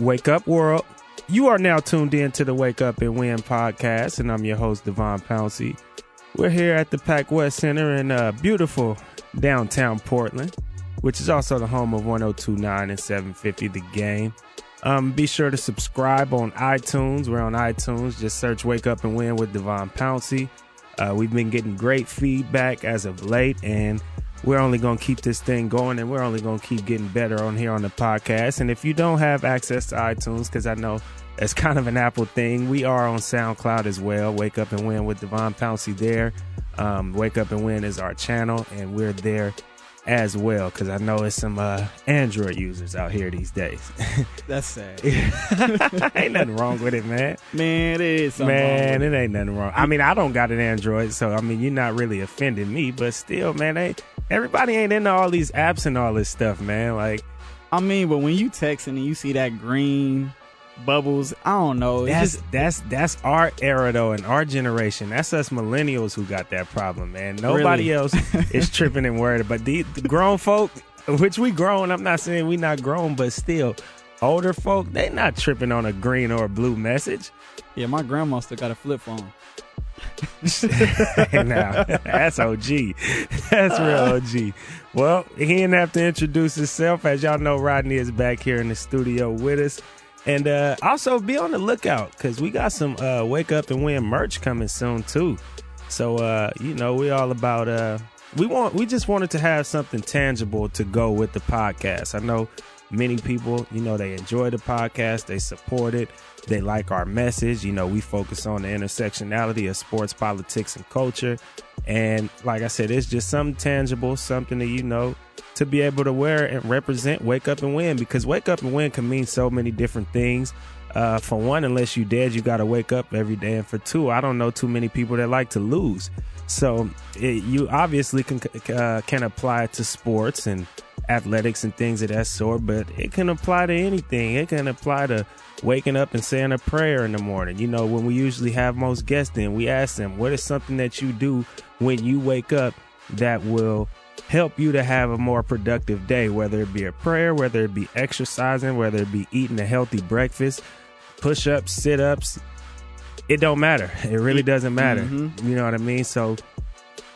Wake Up World. You are now tuned in to the Wake Up and Win podcast, and I'm your host, Devon Pouncey. We're here at the Pac West Center in uh, beautiful downtown Portland, which is also the home of 1029 and 750 The Game. Um, be sure to subscribe on iTunes. We're on iTunes. Just search Wake Up and Win with Devon Pouncey. Uh, we've been getting great feedback as of late, and we're only going to keep this thing going and we're only going to keep getting better on here on the podcast. And if you don't have access to iTunes, because I know it's kind of an Apple thing, we are on SoundCloud as well. Wake Up and Win with Devon Pouncey there. Um, Wake Up and Win is our channel, and we're there as well because I know it's some uh, Android users out here these days. That's sad. ain't nothing wrong with it, man. Man, it is. Man, it ain't nothing wrong. I mean, I don't got an Android, so I mean, you're not really offending me, but still, man, they, everybody ain't into all these apps and all this stuff, man. Like, I mean, but when you texting and you see that green bubbles. I don't know. It's that's just, that's that's our era though, and our generation. That's us millennials who got that problem, man. Nobody really? else is tripping and worried. But the, the grown folk, which we grown, I'm not saying we not grown, but still, older folk, they not tripping on a green or a blue message. Yeah, my grandma still got a flip phone. now that's OG. That's real OG. Well, he didn't have to introduce himself. As y'all know, Rodney is back here in the studio with us. And uh, also be on the lookout because we got some uh, Wake Up and Win merch coming soon too. So uh, you know, we all about uh, we want we just wanted to have something tangible to go with the podcast. I know many people, you know, they enjoy the podcast, they support it, they like our message. You know, we focus on the intersectionality of sports, politics, and culture. And like I said, it's just something tangible, something that you know to be able to wear and represent Wake Up and Win because Wake Up and Win can mean so many different things. Uh, for one, unless you dead, you got to wake up every day. And for two, I don't know too many people that like to lose. So it, you obviously can uh, can apply to sports and athletics and things of that sort, but it can apply to anything. It can apply to waking up and saying a prayer in the morning. You know, when we usually have most guests in, we ask them, what is something that you do when you wake up that will help you to have a more productive day, whether it be a prayer, whether it be exercising, whether it be eating a healthy breakfast, push ups, sit ups. It don't matter. It really doesn't matter. Mm-hmm. You know what I mean? So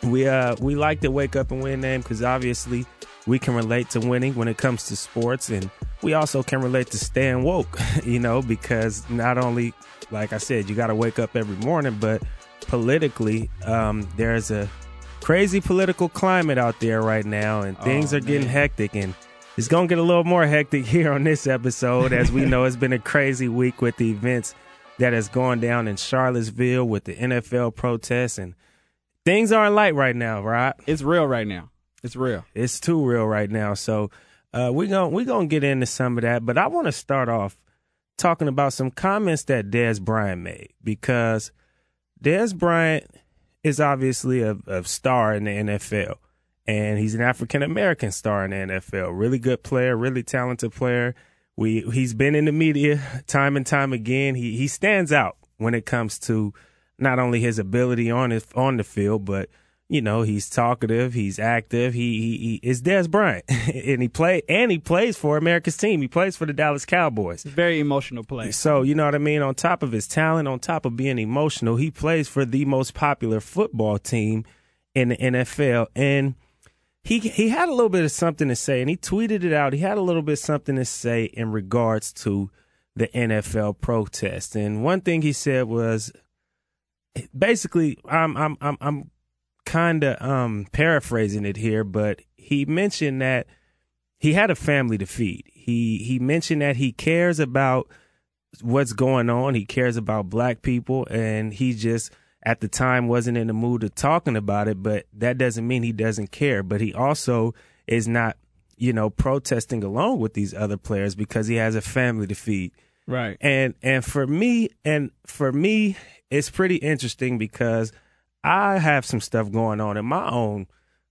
we uh we like to wake up and win name because obviously we can relate to winning when it comes to sports and we also can relate to staying woke, you know, because not only like I said, you gotta wake up every morning, but politically, um, there's a crazy political climate out there right now, and things oh, are getting man. hectic. And it's going to get a little more hectic here on this episode. As we know, it's been a crazy week with the events that has gone down in Charlottesville with the NFL protests, and things aren't light right now, right? It's real right now. It's real. It's too real right now. So uh, we're going we're gonna get into some of that, but I want to start off talking about some comments that Dez Bryant made because Dez Bryant is obviously a, a star in the NFL, and he's an African American star in the NFL. Really good player, really talented player. We he's been in the media time and time again. He he stands out when it comes to not only his ability on his, on the field, but you know he's talkative, he's active. He he, he is Dez Bryant, and he play and he plays for America's team. He plays for the Dallas Cowboys. Very emotional play. So you know what I mean. On top of his talent, on top of being emotional, he plays for the most popular football team in the NFL, and he he had a little bit of something to say, and he tweeted it out. He had a little bit something to say in regards to the NFL protest, and one thing he said was basically, I'm I'm I'm I'm kind of um paraphrasing it here, but he mentioned that he had a family to feed. He he mentioned that he cares about what's going on. He cares about black people, and he just at the time wasn't in the mood of talking about it. But that doesn't mean he doesn't care. But he also is not, you know, protesting along with these other players because he has a family to feed. Right. And and for me and for me, it's pretty interesting because I have some stuff going on in my own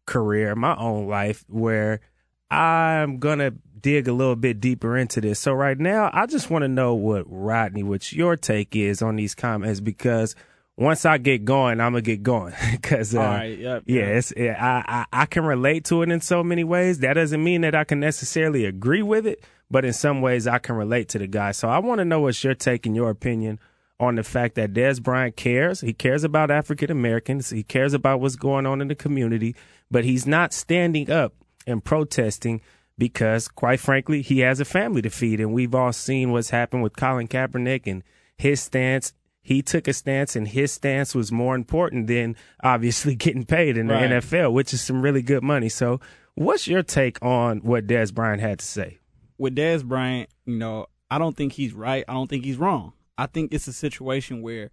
career, my own life where I'm gonna dig a little bit deeper into this. So right now, I just want to know what Rodney, what your take is on these comments because once I get going, I'm gonna get going because uh, right, yep, yeah, yep. it's it, I, I I can relate to it in so many ways. That doesn't mean that I can necessarily agree with it, but in some ways I can relate to the guy. So I want to know what's your take and your opinion on the fact that Dez Bryant cares. He cares about African Americans. He cares about what's going on in the community, but he's not standing up and protesting because, quite frankly, he has a family to feed. And we've all seen what's happened with Colin Kaepernick and his stance. He took a stance, and his stance was more important than obviously getting paid in the Right. NFL, which is some really good money. So, what's your take on what Dez Bryant had to say? with Dez Bryant, you know, I don't think he's right. I don't think he's wrong. I think it's a situation where,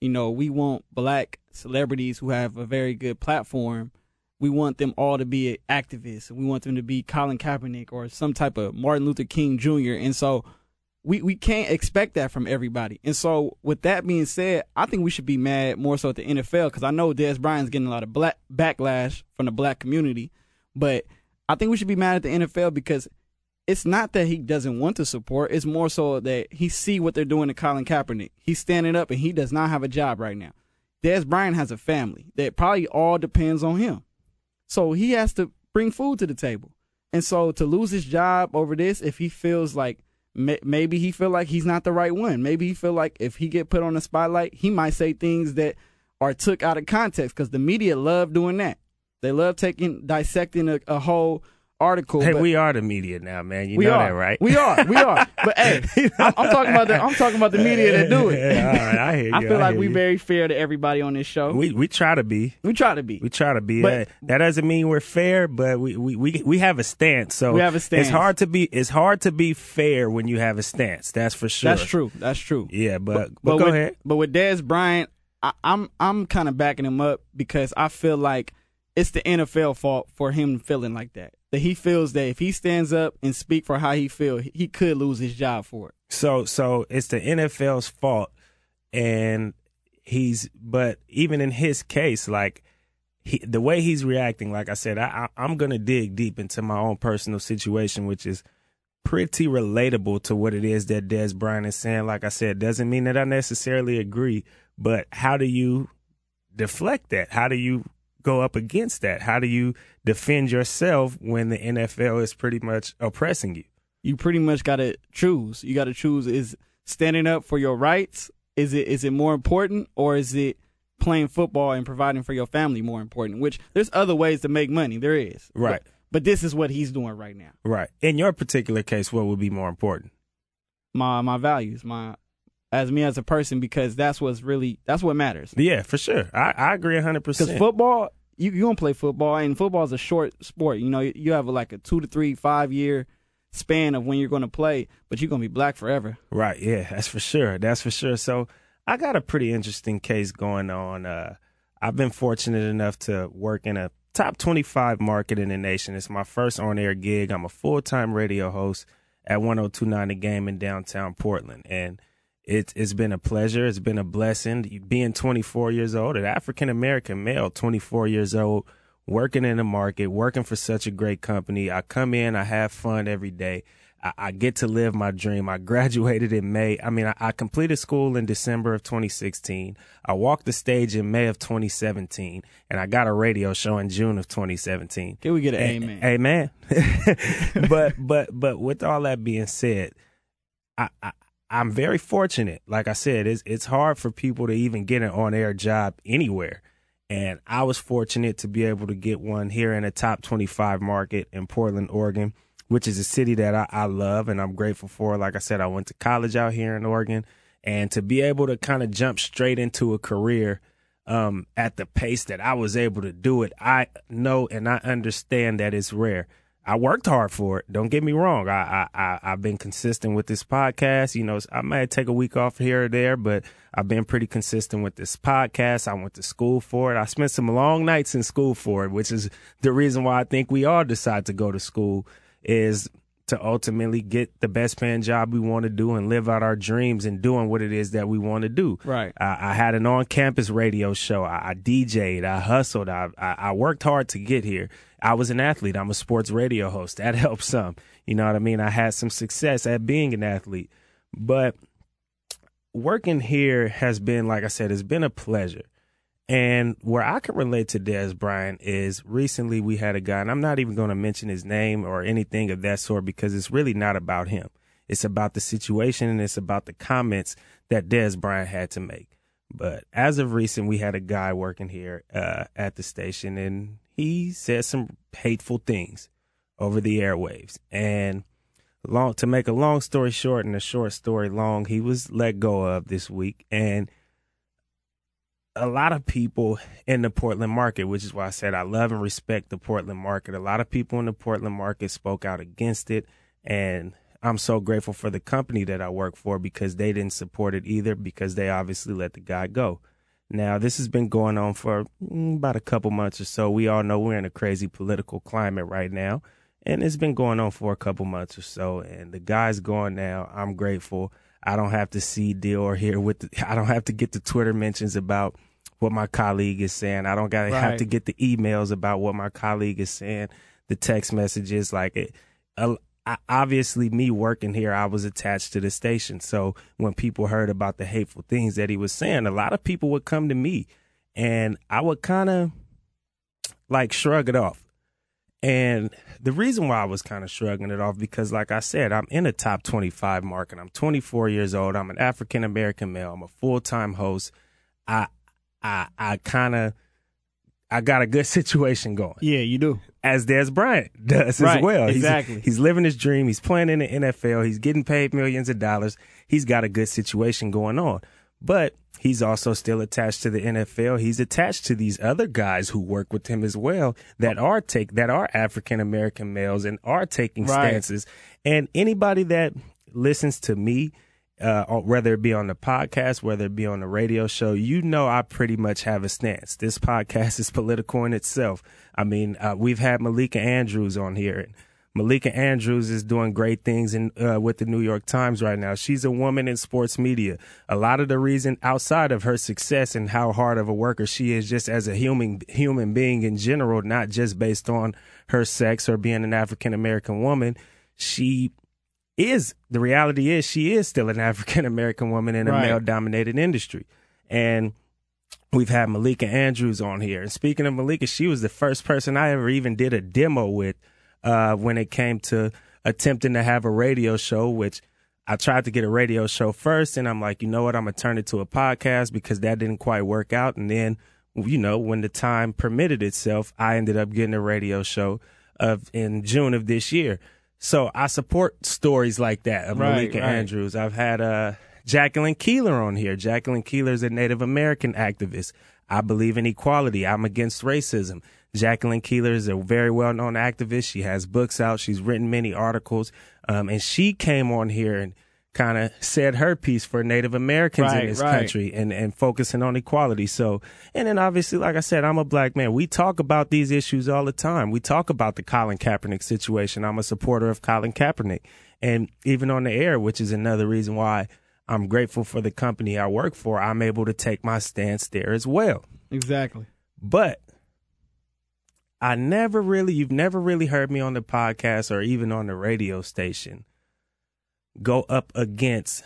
you know, we want black celebrities who have a very good platform. We want them all to be activists. We want them to be Colin Kaepernick or some type of Martin Luther King Jr. And so we, we can't expect that from everybody. And so with that being said, I think we should be mad more so at the NFL because I know Dez Bryant's getting a lot of black backlash from the black community. But I think we should be mad at the NFL because it's not that he doesn't want to support. It's more so that he see what they're doing to Colin Kaepernick. He's standing up and he does not have a job right now. Dez Bryant has a family that probably all depends on him. So he has to bring food to the table. And so to lose his job over this, if he feels like maybe he feel like he's not the right one, maybe he feel like if he get put on the spotlight, he might say things that are took out of context because the media love doing that. They love taking dissecting a, a whole article. Hey, but- we are the media now, man. You we know are that, right? We are, we are. But hey, I'm, I'm talking about the I'm talking about the media that do it. Yeah, all right, I hear you. I feel like we you. very fair to everybody on this show. We, we try to be. We try to be. We try to be. But- Uh, that doesn't mean we're fair, but we, we, we, we have a stance. So We have a stance. It's hard to be. It's hard to be fair when you have a stance. That's for sure. That's true. That's true. Yeah, but but, go with, ahead. But with Dez Bryant, I, I'm I'm kind of backing him up because I feel like it's the NFL fault for him feeling like that. That he feels that if he stands up and speak for how he feel, he could lose his job for it. So so it's the NFL's fault, and he's. But even in his case, like. He, the way he's reacting, like I said, I, I, I'm gonna dig deep into my own personal situation, which is pretty relatable to what it is that Dez Bryant is saying. Like I said, doesn't mean that I necessarily agree, but how do you deflect that? How do you go up against that? How do you defend yourself when the NFL is pretty much oppressing you? You pretty much got to choose. You got to choose: is standing up for your rights. Is it is it more important, or is it playing football and providing for your family more important? Which there's other ways to make money. There is, Right. But, but this is what he's doing right now. Right. In your particular case, what would be more important? my my values, my as me as a person, because that's what's really that's what matters. Yeah, for sure. I, I agree 100%. Because football, you you don't play football, and football is a short sport. You know, you have like a two to three, five year span of when you're gonna play, but you're gonna be black forever. Right. Yeah, that's for sure. That's for sure. So I got a pretty interesting case going on. Uh, I've been fortunate enough to work in a top 25 market in the nation. It's my first on air gig. I'm a full time radio host at 1029 The Game in downtown Portland. And it, it's been a pleasure. It's been a blessing being 24 years old, an African American male, 24 years old, working in the market, working for such a great company. I come in, I have fun every day. I, I get to live my dream. I graduated in May. I mean, I, I completed school in December of 2016. I walked the stage in May of 2017, and I got a radio show in June of 2017. Can we get an amen? Amen. but but but with all that being said, I, I I'm very fortunate. Like I said, it's it's hard for people to even get an on air job anywhere. And I was fortunate to be able to get one here in a top 25 market in Portland, Oregon, which is a city that I, I love and I'm grateful for. Like I said, I went to college out here in Oregon. And to be able to kind of jump straight into a career um, at the pace that I was able to do it, I know and I understand that it's rare. I worked hard for it. Don't get me wrong. I, I, I I've been consistent with this podcast. You know, I might take a week off here or there, but I've been pretty consistent with this podcast. I went to school for it. I spent some long nights in school for it, which is the reason why I think we all decide to go to school is to ultimately get the best paying job we want to do and live out our dreams and doing what it is that we want to do. Right. I, I had an on campus radio show. I, I DJ'd. I hustled. I, I I worked hard to get here. I was an athlete. I'm a sports radio host. That helps some. You know what I mean? I had some success at being an athlete, but working here has been, like I said, it's been a pleasure. And where I can relate to Dez Bryant is recently we had a guy, and I'm not even going to mention his name or anything of that sort because it's really not about him. It's about the situation and it's about the comments that Dez Bryant had to make. But as of recent, we had a guy working here uh, at the station, and he said some hateful things over the airwaves. And long to make a long story short and a short story long, he was let go of this week, and a lot of people in the Portland market, which is why I said I love and respect the Portland market. A lot of people in the Portland market spoke out against it, and I'm so grateful for the company that I work for because they didn't support it either because they obviously let the guy go. Now, this has been going on for mm, about a couple months or so. We all know we're in a crazy political climate right now, and it's been going on for a couple months or so. And the guy's gone now. I'm grateful. I don't have to see, deal, or hear with. The, I don't have to get the Twitter mentions about what my colleague is saying. I don't gotta right. have to get the emails about what my colleague is saying. The text messages, like it. Obviously me working here, I was attached to the station. So when people heard about the hateful things that he was saying, a lot of people would come to me and I would kind of like shrug it off. And the reason why I was kind of shrugging it off because, like I said, I'm in the top 25 market. I'm 24 years old. I'm an African American male. I'm a full time host. I, I, I kind of I got a good situation going. Yeah, you do. As Dez Bryant does right, as well. Exactly. He's, he's, living his dream. He's playing in the NFL. He's getting paid millions of dollars. He's got a good situation going on. But he's also still attached to the NFL. He's attached to these other guys who work with him as well that are take that are African American males and are taking right. stances. And anybody that listens to me uh, whether it be on the podcast, whether it be on the radio show, you know I pretty much have a stance. This podcast is political in itself. I mean, uh, we've had Malika Andrews on here. Malika Andrews is doing great things in uh, with the New York Times right now. She's a woman in sports media. A lot of the reason outside of her success and how hard of a worker she is just as a human human being in general, not just based on her sex or being an African American woman, she is the reality is she is still an African American woman in a right. male dominated industry. And we've had Malika Andrews on here. And speaking of Malika, she was the first person I ever even did a demo with uh, when it came to attempting to have a radio show, which I tried to get a radio show first. And I'm like, you know what? I'm going to turn it to a podcast because that didn't quite work out. And then, you know, when the time permitted itself, I ended up getting a radio show of in June of this year. So I support stories like that of right, Malika right. Andrews. I've had uh, Jacqueline Keeler on here. Jacqueline Keeler is a Native American activist. I believe in equality. I'm against racism. Jacqueline Keeler is a very well known activist. She has books out. She's written many articles. Um, and she came on here and kind of said her piece for Native Americans right, in this right. country and, and focusing on equality. So, and then obviously, like I said, I'm a black man. We talk about these issues all the time. We talk about the Colin Kaepernick situation. I'm a supporter of Colin Kaepernick. And even on the air, which is another reason why I'm grateful for the company I work for, I'm able to take my stance there as well. Exactly. But I never really, you've never really heard me on the podcast or even on the radio station go up against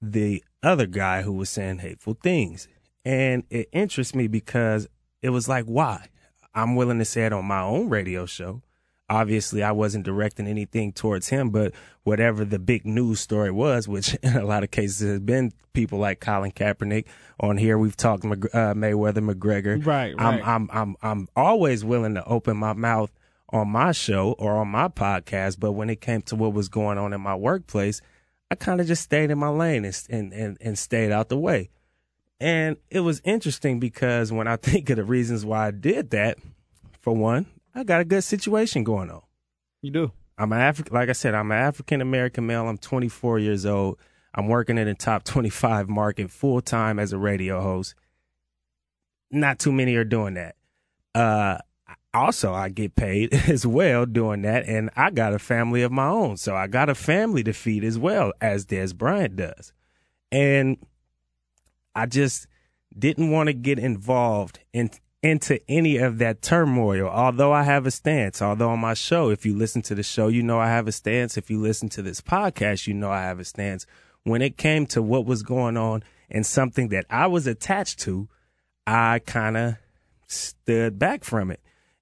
the other guy who was saying hateful things. And it interests me because it was like, why? I'm willing to say it on my own radio show. Obviously, I wasn't directing anything towards him, but whatever the big news story was, which in a lot of cases has been people like Colin Kaepernick on here. We've talked uh, Mayweather, McGregor. Right, right. I'm, I'm, I'm, I'm always willing to open my mouth on my show or on my podcast, but when it came to what was going on in my workplace, I kind of just stayed in my lane and, and, and, and stayed out the way. And it was interesting because when I think of the reasons why I did that, for one, I got a good situation going on. You do. I'm an African, like I said, I'm an African American male. I'm 24 years old. I'm working in the top 25 market full time as a radio host. Not too many are doing that. Uh, also I get paid as well doing that, and I got a family of my own, so I got a family to feed as well as Dez Bryant does, and I just didn't want to get involved in into any of that turmoil. Although I have a stance, although on my show, if you listen to the show, you know I have a stance. If you listen to this podcast, you know I have a stance. when it came to what was going on and something that I was attached to, I kind of stood back from it.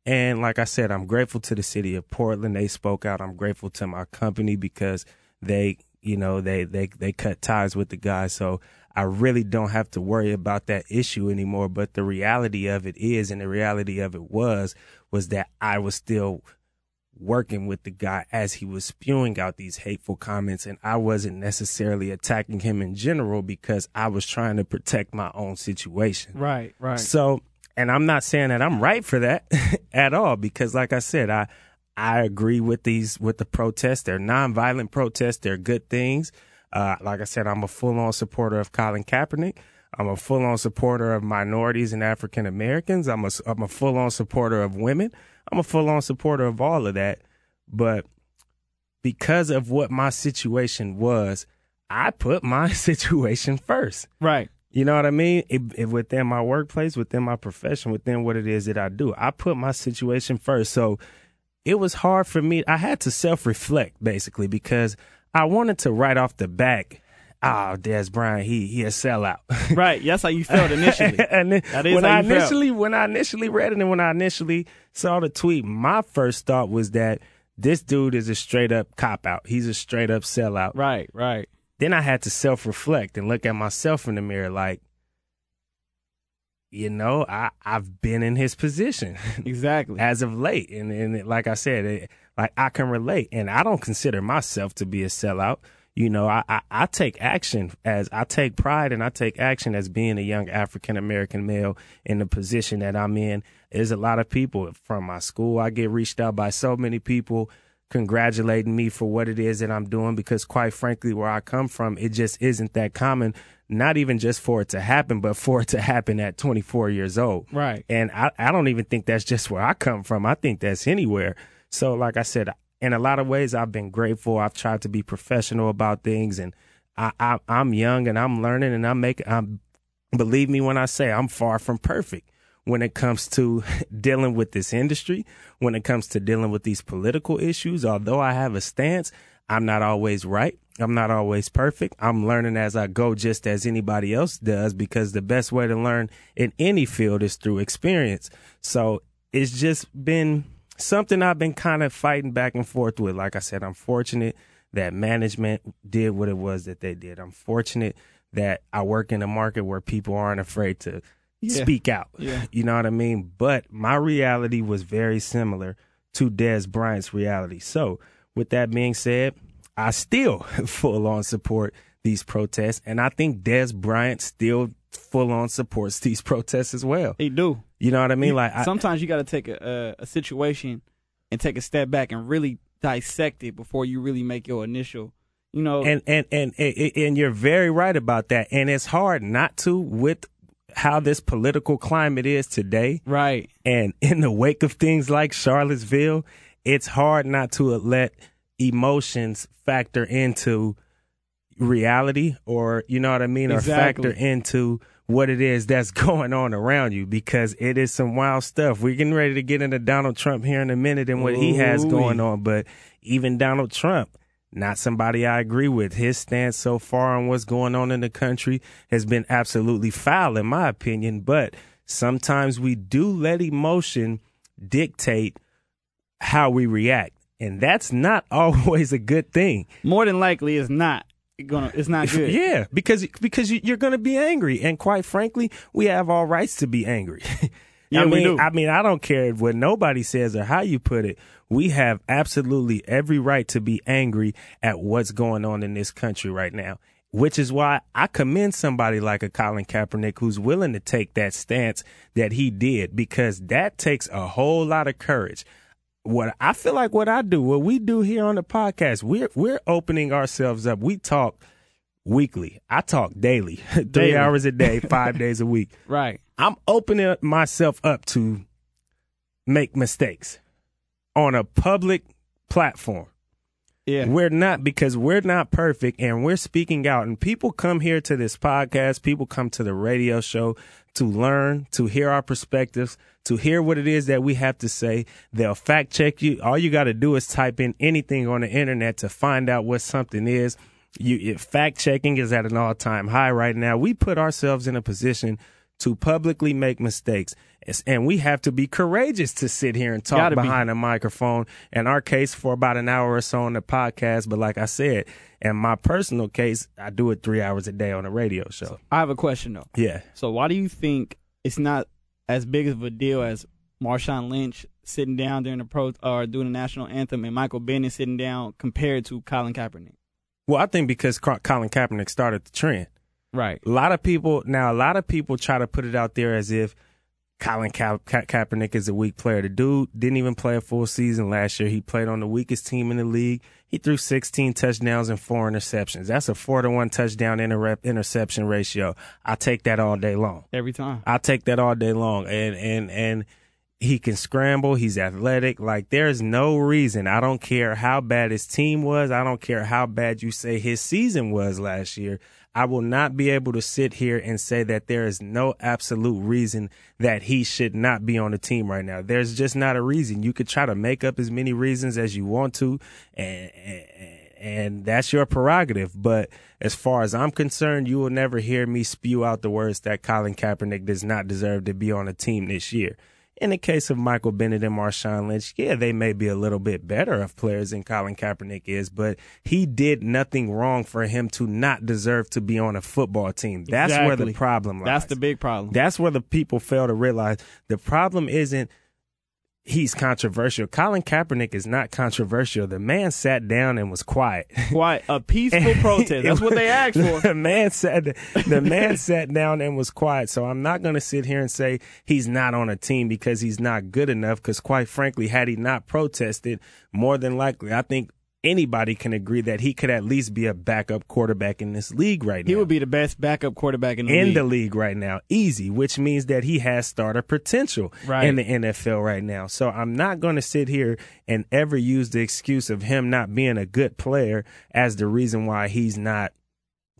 And like I said, I'm grateful to the city of Portland. They spoke out. I'm grateful to my company because they, you know, they they they cut ties with the guy. So I really don't have to worry about that issue anymore. But the reality of it is, and the reality of it was, was that I was still working with the guy as he was spewing out these hateful comments and I wasn't necessarily attacking him in general because I was trying to protect my own situation. Right, right. So, and I'm not saying that I'm right for that at all because like I said, I I agree with these with the protests. They're nonviolent protests. They're good things. Uh, like I said, I'm a full on supporter of Colin Kaepernick. I'm a full on supporter of minorities and African Americans. I'm a, I'm a full on supporter of women. I'm a full on supporter of all of that. But because of what my situation was, I put my situation first. Right. You know what I mean? It, it, within my workplace, within my profession, within what it is that I do, I put my situation first. So it was hard for me. I had to self reflect basically because I wanted to right off the back oh, Dez Bryant, he he a sellout. right. That's how you felt initially. and then, when I initially felt. when I initially read it and when I initially saw the tweet, my first thought was that this dude is a straight up cop out. He's a straight up sellout. Right, right. Then I had to self reflect and look at myself in the mirror like, you know, I, I've been in his position. Exactly. as of late. And, and like I said, it, like I can relate. And I don't consider myself to be a sellout you know, I, I, I, take action as I take pride and I take action as being a young African American male in the position that I'm in. There's a lot of people from my school. I get reached out by so many people congratulating me for what it is that I'm doing because quite frankly, where I come from, it just isn't that common. Not even just for it to happen, but for it to happen at 24 years old. Right. And I, I don't even think that's just where I come from. I think that's anywhere. So, like I said, in a lot of ways, I've been grateful. I've tried to be professional about things, and I, I I'm young and I'm learning, and I'm making. I'm believe me when I say I'm far from perfect when it comes to dealing with this industry, when it comes to dealing with these political issues. Although I have a stance, I'm not always right. I'm not always perfect. I'm learning as I go, just as anybody else does, because the best way to learn in any field is through experience. So it's just been something I've been kind of fighting back and forth with. Like I said, I'm fortunate that management did what it was that they did. I'm fortunate that I work in a market where people aren't afraid to yeah. speak out. Yeah. You know what I mean? But my reality was very similar to Dez Bryant's reality. So, with that being said, I still full on support these protests, and I think Dez Bryant still full on supports these protests as well. He do. You know what I mean? Like sometimes I, you got to take a, a, a situation and take a step back and really dissect it before you really make your initial. You know, and and and and, and you're very right about that. And it's hard not to with how this political climate is today. Right. And in the wake of things like Charlottesville, it's hard not to let emotions factor into reality or you know what I mean exactly. or factor into what it is that's going on around you because it is some wild stuff. We're getting ready to get into Donald Trump here in a minute and what Ooh-wee. he has going on, but even Donald Trump not somebody I agree with. His stance so far on what's going on in the country has been absolutely foul, in my opinion. But sometimes we do let emotion dictate how we react. And that's not always a good thing. More than likely, it's not gonna it's not good. Yeah, because because you're gonna be angry, and quite frankly, we have all rights to be angry. yeah, I mean, we do. I mean, I don't care what nobody says or how you put it. We have absolutely every right to be angry at what's going on in this country right now. Which is why I commend somebody like a Colin Kaepernick who's willing to take that stance that he did, because that takes a whole lot of courage what I feel like what I do, what we do here on the podcast, we're we're opening ourselves up. We talk weekly. I talk daily, three daily. hours a day, five days a week. Right. I'm opening myself up to make mistakes on a public platform. Yeah. We're not because we're not perfect and we're speaking out and people come here to this podcast, people come to the radio show to learn, to hear our perspectives, to hear what it is that we have to say. They'll fact check you. All you got to do is type in anything on the internet to find out what something is. You fact checking is at an all time high right now. We put ourselves in a position to publicly make mistakes. And we have to be courageous to sit here and talk Gotta be. behind a microphone. In our case, for about an hour or so on the podcast. But like I said, in my personal case, I do it three hours a day on a radio show. I have a question though. Yeah. So why do you think it's not as big of a deal as Marshawn Lynch sitting down during the pro or doing the national anthem and Michael Bennett sitting down compared to Colin Kaepernick? Well, I think because Colin Kaepernick started the trend. Right. A lot of people now, a lot of people try to put it out there as if Colin Ka- Ka- Kaepernick is a weak player. The dude didn't even play a full season last year. He played on the weakest team in the league. He threw 16 touchdowns and four interceptions. That's a four to one touchdown inter- interception ratio. I take that all day long. Every time. I take that all day long. And and and he can scramble. He's athletic. Like there's no reason. I don't care how bad his team was. I don't care how bad you say his season was last year. I will not be able to sit here and say that there is no absolute reason that he should not be on the team right now. There's just not a reason. You could try to make up as many reasons as you want to, and, and, and that's your prerogative. But as far as I'm concerned, you will never hear me spew out the words that Colin Kaepernick does not deserve to be on a team this year. In the case of Michael Bennett and Marshawn Lynch, yeah, they may be a little bit better of players than Colin Kaepernick is, but he did nothing wrong for him to not deserve to be on a football team. That's where the problem lies. That's the big problem. That's where the people fail to realize the problem isn't he's controversial. Colin Kaepernick is not controversial. The man sat down and was quiet. Quiet, a peaceful protest. That's what they asked for. The man sat the man sat down and was quiet. So I'm not going to sit here and say he's not on a team because he's not good enough. Because quite frankly, had he not protested, more than likely, I think anybody can agree that he could at least be a backup quarterback in this league right now He would be the best backup quarterback in the in league. the league right now, easy, which means that he has starter potential Right. in the NFL right now. So I'm not going to sit here and ever use the excuse of him not being a good player as the reason why he's not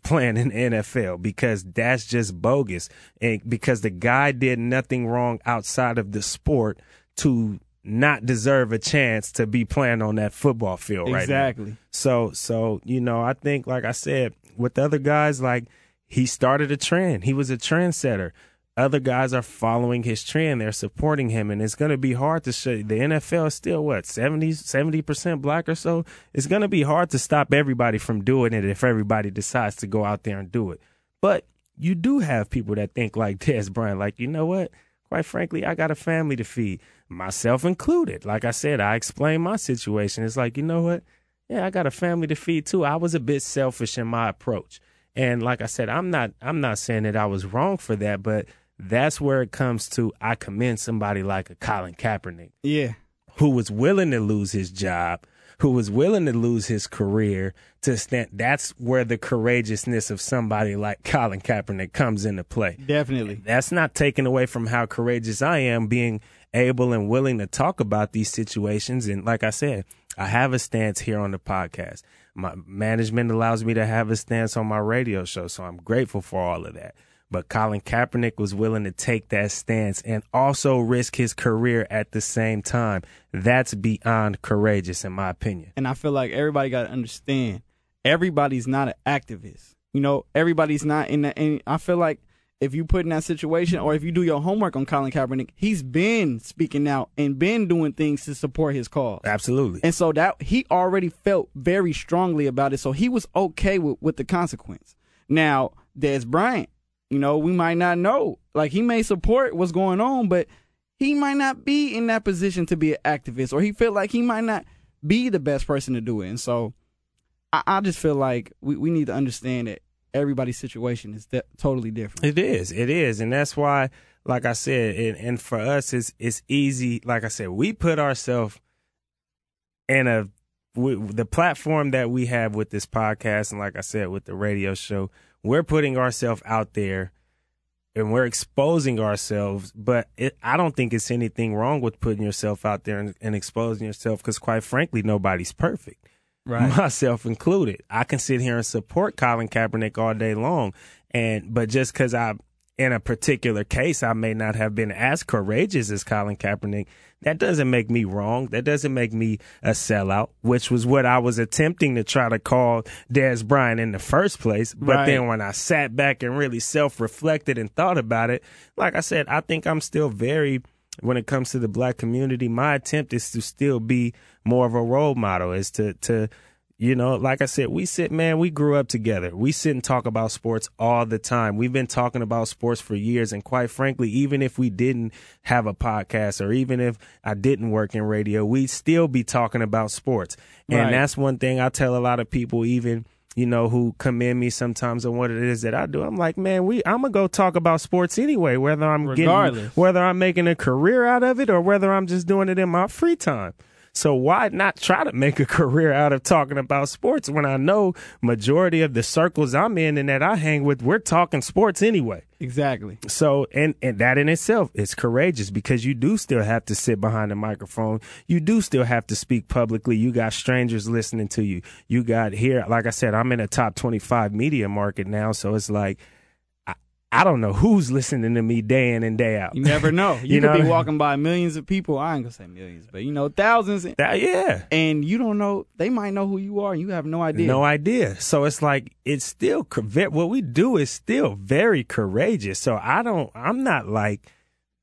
playing in the NFL because that's just bogus. And because the guy did nothing wrong outside of the sport to not deserve a chance to be playing on that football field right exactly. So so you know, I think like I said, with the other guys, like he started a trend. He was a trendsetter. Other guys are following his trend. They're supporting him, and it's going to be hard to show. The NFL is still what 70 percent black or so. It's going to be hard to stop everybody from doing it if everybody decides to go out there and do it. But you do have people that think like Dez Bryant, like you know what? Quite frankly, I got a family to feed, myself included. Like I said, I explained my situation. It's like you know what? yeah, I got a family to feed too. I was a bit selfish in my approach. And like I said, I'm not I'm not saying that I was wrong for that, but that's where it comes to I commend somebody like a Colin Kaepernick Yeah. who was willing to lose his job, who was willing to lose his career to stand that's where the courageousness of somebody like Colin Kaepernick comes into play Definitely. that's not taken away from how courageous I am being able and willing to talk about these situations. And like I said, I have a stance here on the podcast. My management allows me to have a stance on my radio show. So I'm grateful for all of that. But Colin Kaepernick was willing to take that stance and also risk his career at the same time. That's beyond courageous, in my opinion. And I feel like everybody got to understand everybody's not an activist. You know, everybody's not in that. And I feel like if you put in that situation or if you do your homework on Colin Kaepernick, he's been speaking out and been doing things to support his cause. Absolutely. And so that he already felt very strongly about it. So he was okay with, with the consequence. Now, Dez Bryant, you know, we might not know. Like he may support what's going on, but he might not be in that position to be an activist, or he feel like he might not be the best person to do it. And so I, I just feel like we, we need to understand that everybody's situation is de- totally different. It is. It is. And that's why, like I said, and, and for us, it's, it's easy. Like I said, we put ourselves in a, we, the platform that we have with this podcast, and like I said, with the radio show, we're putting ourselves out there and we're exposing ourselves. But it, I don't think it's anything wrong with putting yourself out there and, and exposing yourself because, quite frankly, nobody's perfect myself included. I can sit here and support Colin Kaepernick all day long, and but just because I in a particular case, I may not have been as courageous as Colin Kaepernick. That doesn't make me wrong. That doesn't make me a sellout, which was what I was attempting to try to call Dez Bryant in the first place. But Right. then when I sat back and really self reflected and thought about it, like I said, I think I'm still very, when it comes to the black community, my attempt is to still be more of a role model, is to, to, you know, like I said, we sit, man, we grew up together. We sit and talk about sports all the time. We've been talking about sports for years. And quite frankly, even if we didn't have a podcast or even if I didn't work in radio, we'd still be talking about sports. And that's one thing I tell a lot of people, even, you know, who commend me sometimes on what it is that I do. I'm like, man, we, I'm to go talk about sports anyway, whether I'm getting, whether I'm making a career out of it or whether I'm just doing it in my free time. So why not try to make a career out of talking about sports when I know majority of the circles I'm in and that I hang with, we're talking sports anyway. Exactly. So and and that in itself is courageous because you do still have to sit behind a microphone. You do still have to speak publicly. You got strangers listening to you. You got here, like I said, I'm in a top 25 media market now, so it's like I, don't know who's listening to me day in and day out. You never know. You, You could know be walking by millions of people. I ain't gonna say millions, but you know, thousands, That- yeah. and you don't know. They might know who you are, and you have no idea. No idea. So it's like it's still what we do is still very courageous. So I don't. I'm not like.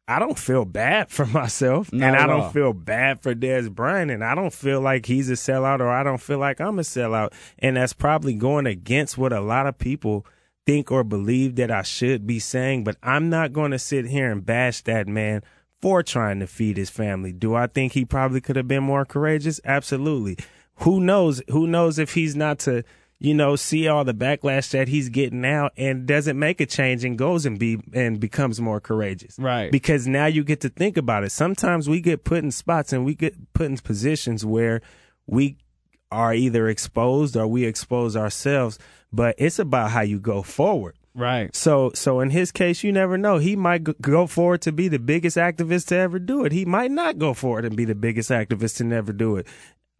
I don't feel bad for myself, Not and I don't all. feel bad for Dez Bryant, and I don't feel like he's a sellout, or I don't feel like I'm a sellout, and that's probably going against what a lot of people think or believe that I should be saying. But I'm not going to sit here and bash that man for trying to feed his family. Do I think he probably could have been more courageous? Absolutely. Who knows? Who knows if he's not to, you know, see all the backlash that he's getting now and doesn't make a change and goes and be and becomes more courageous. Right. Because now you get to think about it. Sometimes we get put in spots and we get put in positions where we are either exposed or we expose ourselves, but it's about how you go forward. Right. So, so in his case, you never know. He might go forward to be the biggest activist to ever do it. He might not go forward and be the biggest activist to never do it.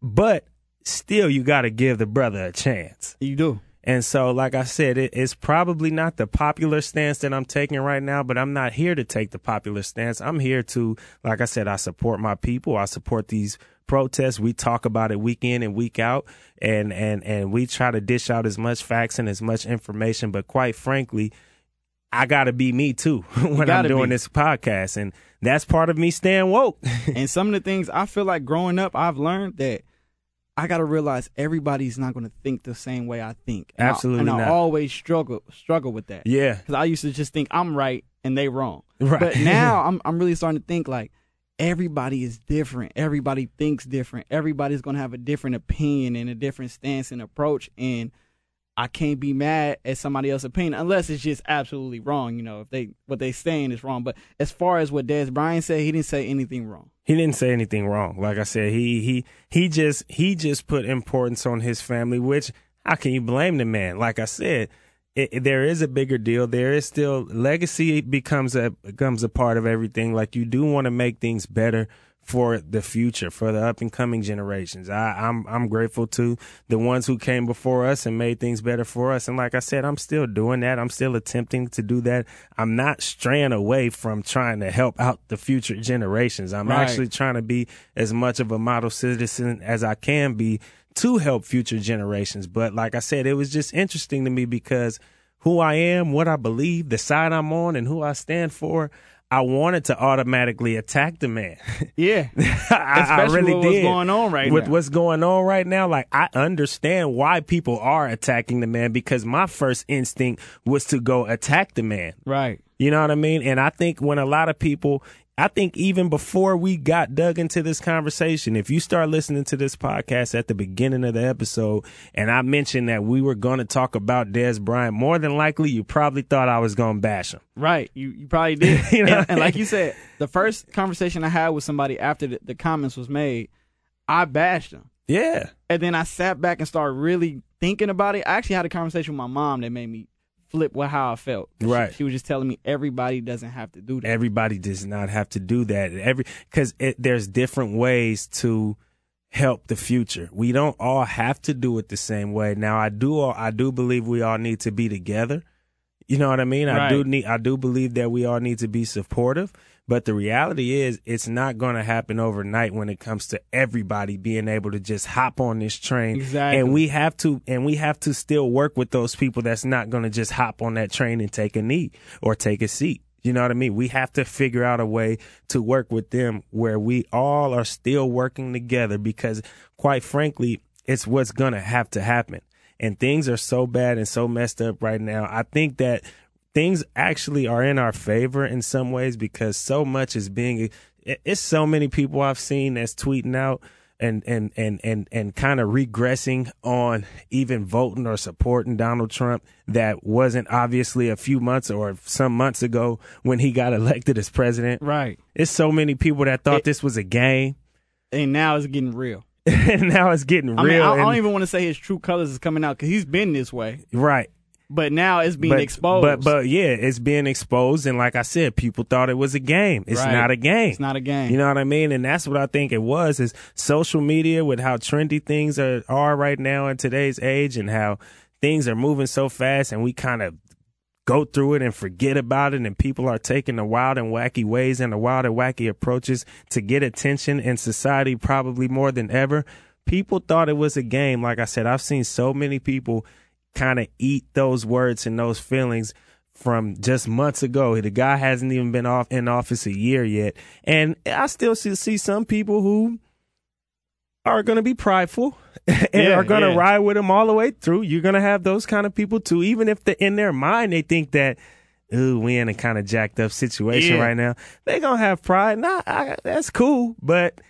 But still, you got to give the brother a chance. You do. And so, like I said, it, it's probably not the popular stance that I'm taking right now, but I'm not here to take the popular stance. I'm here to, like I said, I support my people. I support these protests. We talk about it week in and week out, and and and we try to dish out as much facts and as much information. But quite frankly, I got to be me too when I'm doing be. this podcast, and that's part of me staying woke. and some of the things I feel like growing up, I've learned that I got to realize everybody's not going to think the same way I think. And I- Absolutely and I, always struggle struggle with that. yeah, because I used to just think I'm right and they wrong. Right. But now I'm I'm really starting to think like everybody is different. Everybody thinks different. Everybody's gonna have a different opinion and a different stance and approach. And I can't be mad at somebody else's opinion unless it's just absolutely wrong. You know, if they what they saying is wrong. But as far as what Dez Bryant said, he didn't say anything wrong. he didn't say anything wrong. Like I said, he he he just he just put importance on his family, which how can you blame the man? Like I said, it, there is a bigger deal. There is still legacy becomes a becomes a part of everything. Like you do want to make things better for the future, for the up and coming generations. I, I'm I'm grateful to the ones who came before us and made things better for us. And like I said, I'm still doing that. I'm still attempting to do that. I'm not straying away from trying to help out the future generations. I'm Right. actually trying to be as much of a model citizen as I can be to help future generations. But like I said, it was just interesting to me because who I am, what I believe, the side I'm on, and who I stand for. I wanted to automatically attack the man. Yeah, I, I Especially really with what's did. going on right with now. what's going on right now. Like I understand why people are attacking the man because my first instinct was to go attack the man. right. You know what I mean? And I think when a lot of people, I think even before we got dug into this conversation, if you start listening to this podcast at the beginning of the episode and I mentioned that we were going to talk about Dez Bryant, more than likely you probably thought I was going to bash him. Right. You you probably did. You know and, and like you said, the first conversation I had with somebody after the, the comments was made, I bashed him. Yeah. And then I sat back and started really thinking about it. I actually had a conversation with my mom that made me flip with how I felt. Right. She, was just telling me everybody doesn't have to do that. Everybody does not have to do that. Every because there's different ways to help the future. We don't all have to do it the same way. Now, I do all, I do believe we all need to be together. You know what I mean? I do need I do believe that we all need to be supportive, but the reality is it's not going to happen overnight when it comes to everybody being able to just hop on this train. Exactly. And we have to and we have to still work with those people that's not going to just hop on that train and take a knee or take a seat. You know what I mean? We have to figure out a way to work with them where we all are still working together because quite frankly, it's what's going to have to happen. And things are so bad and so messed up right now. I think that things actually are in our favor in some ways because so much is being it's so many people I've seen that's tweeting out and and and and and kind of regressing on even voting or supporting Donald Trump that wasn't obviously a few months or some months ago when he got elected as president. Right. It's so many people that thought It- this was a game And now it's getting real. and now it's getting I real. mean, I, I don't even want to say his true colors is coming out because he's been this way, right. But now it's being but, exposed. But but yeah, it's being exposed, and like I said, people thought it was a game. It's Right. not a game. it's not a game. You know what I mean? And that's what I think it was is social media with how trendy things are, are right now in today's age and how things are moving so fast and we kind of go through it and forget about it and people are taking the wild and wacky ways and the wild and wacky approaches to get attention in society probably more than ever. People thought it was a game. Like I said, I've seen so many people kind of eat those words and those feelings from just months ago. The guy hasn't even been off in office a year yet, and I still see, some people who are going to be prideful and Yeah, are going to yeah. ride with him all the way through. You're going to have those kind of people too, even if the, in their mind they think that. Ooh, we in a kind of jacked up situation Yeah. right now. They gonna have pride. Nah, I, that's cool, but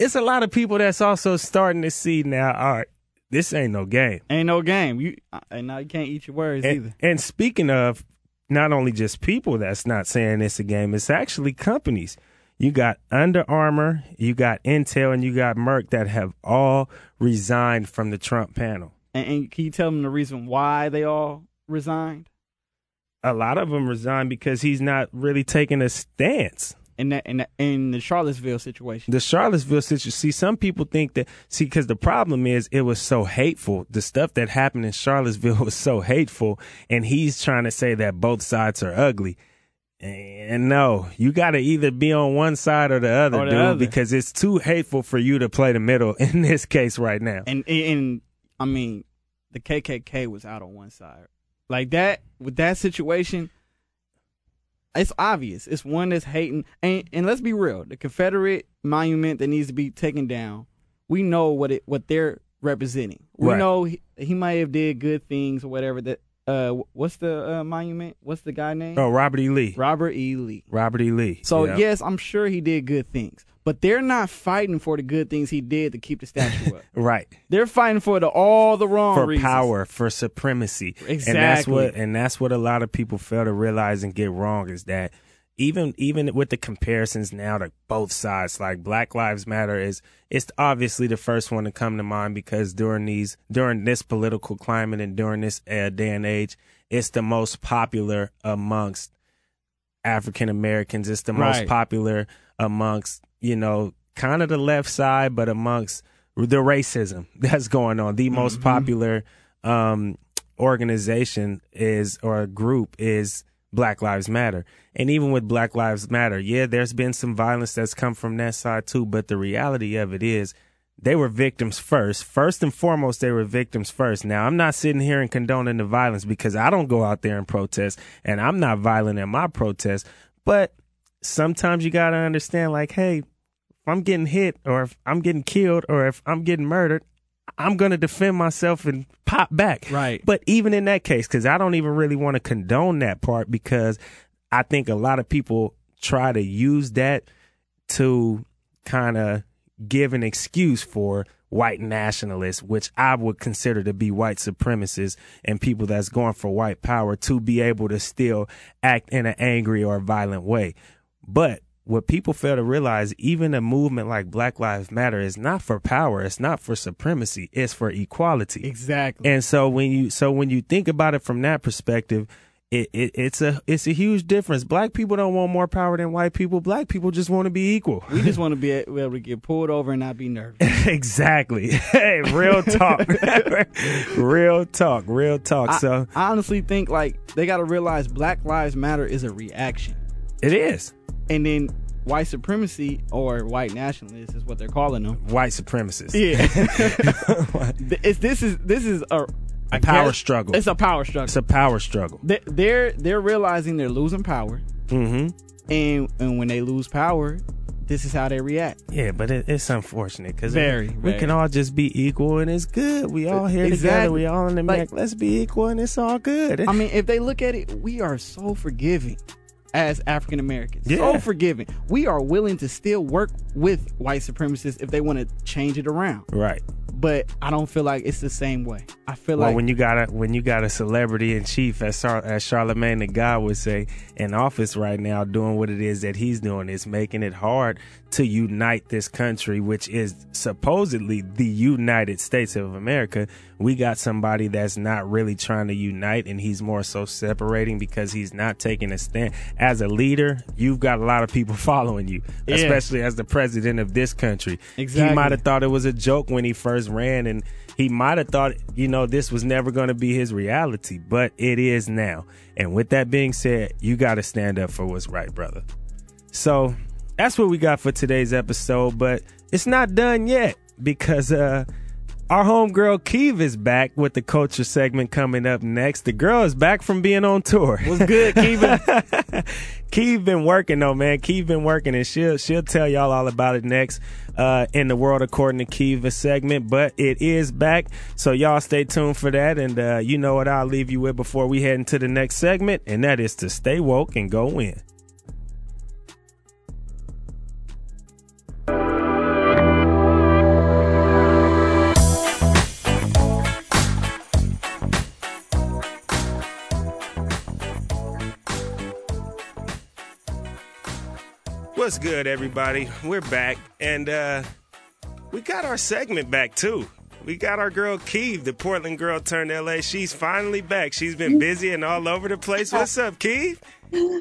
it's a lot of people that's also starting to see now. All right, this ain't no game. Ain't no game. You and now you can't eat your words And, either. and speaking of not only just people that's not saying it's a game, it's actually companies. You got Under Armour, you got Intel, and you got Merck that have all resigned from the Trump panel. And, and can you tell them the reason why they all resigned? A lot of them resigned because he's not really taking a stance. In that in, that, in the Charlottesville situation. The Charlottesville situation. See, some people think that. See, because the problem is it was so hateful. The stuff that happened in Charlottesville was so hateful, and he's trying to say that both sides are ugly. And no, you got to either be on one side or the other, Or the dude, other. because it's too hateful for you to play the middle in this case right now. And and I mean, the KKK was out on one side. Like that with that situation, it's obvious. It's one that's hating. And and let's be real, the Confederate monument that needs to be taken down. We know what it what they're representing. We Right. know he, he might have did good things or whatever. That uh, what's the uh, monument? What's the guy name? Oh, Robert E. Lee. Robert E. Lee. Robert E. Lee. So Yeah. yes, I'm sure he did good things, but they're not fighting for the good things he did to keep the statue up. Right. They're fighting for the all the wrong for reasons. power, for supremacy. And that's Exactly. what and that's what a lot of people fail to realize and get wrong is that even even with the comparisons now to both sides, like Black Lives Matter is it's obviously the first one to come to mind because during these during this political climate and during this uh, day and age, it's the most popular amongst African Americans. It's the most popular amongst, you know, kind of the left side, but amongst the racism that's going on. The most popular um, organization is or group is Black Lives Matter. And even with Black Lives Matter, yeah, there's been some violence that's come from that side too, but the reality of it is they were victims first. First and foremost, they were victims first. Now, I'm not sitting here and condoning the violence because I don't go out there and protest and I'm not violent in my protest. But sometimes you got to understand, like, hey, if I'm getting hit or if I'm getting killed or if I'm getting murdered, I'm going to defend myself and pop back. Right. But even in that case, because I don't even really want to condone that part because I think a lot of people try to use that to kind of give an excuse for white nationalists, which I would consider to be white supremacists and people that's going for white power to be able to still act in an angry or violent way. But what people fail to realize, even a movement like Black Lives Matter is not for power, it's not for supremacy, it's for equality. Exactly. And so when you so when you think about it from that perspective, it, it it's a it's a huge difference. Black people don't want more power than white people. Black people just want to be equal. We just want to be able to get pulled over and not be nervous. exactly. Hey, real talk. real talk. Real talk. I, so I honestly think like they got to realize Black Lives Matter is a reaction, it is and then white supremacy or white nationalists is what they're calling them. white supremacists. Yeah, it's, this is this is a power guess- struggle. It's a power struggle. It's a power struggle. They- they're they're realizing they're losing power, hmm and and when they lose power, this is how they react. Yeah, but it, it's unfortunate because we can all just be equal and it's good. We all here together. We all in the Like-. Let's be equal and it's all good. I mean, if they look at it, we are so forgiving as African Americans. Yeah. So forgiving. We are willing to still work with white supremacists if they want to change it around. right. But I don't feel like it's the same way. I feel Well, like when you got a when you got a celebrity in chief, as Char- as Charlemagne the God would say, in office right now, doing what it is that he's doing, is making it hard to unite this country, which is supposedly the United States of America. We got somebody that's not really trying to unite, and he's more so separating because he's not taking a stand. As a leader, you've got a lot of people following you, Yeah. especially as the president of this country. He Exactly. might have thought it was a joke when he first ran and he might have thought you know this was never going to be his reality but it is now and with that being said you got to stand up for what's right brother so that's what we got for today's episode but it's not done yet because uh our homegirl Keeve is back with the culture segment coming up next. The girl is back from being on tour. what's good, Kevin? Keeve been working though, man. Keeve been working, and she'll she'll tell y'all all about it next uh, in the world according to Keeve segment. But it is back, so y'all stay tuned for that. And uh, you know what I'll leave you with before we head into the next segment, and that is to stay woke and go win. What's good, everybody? We're back, and uh, we got our segment back too. We got our girl Keeve, the Portland girl turned LA. She's finally back. She's been busy and all over the place. What's up, Keeve?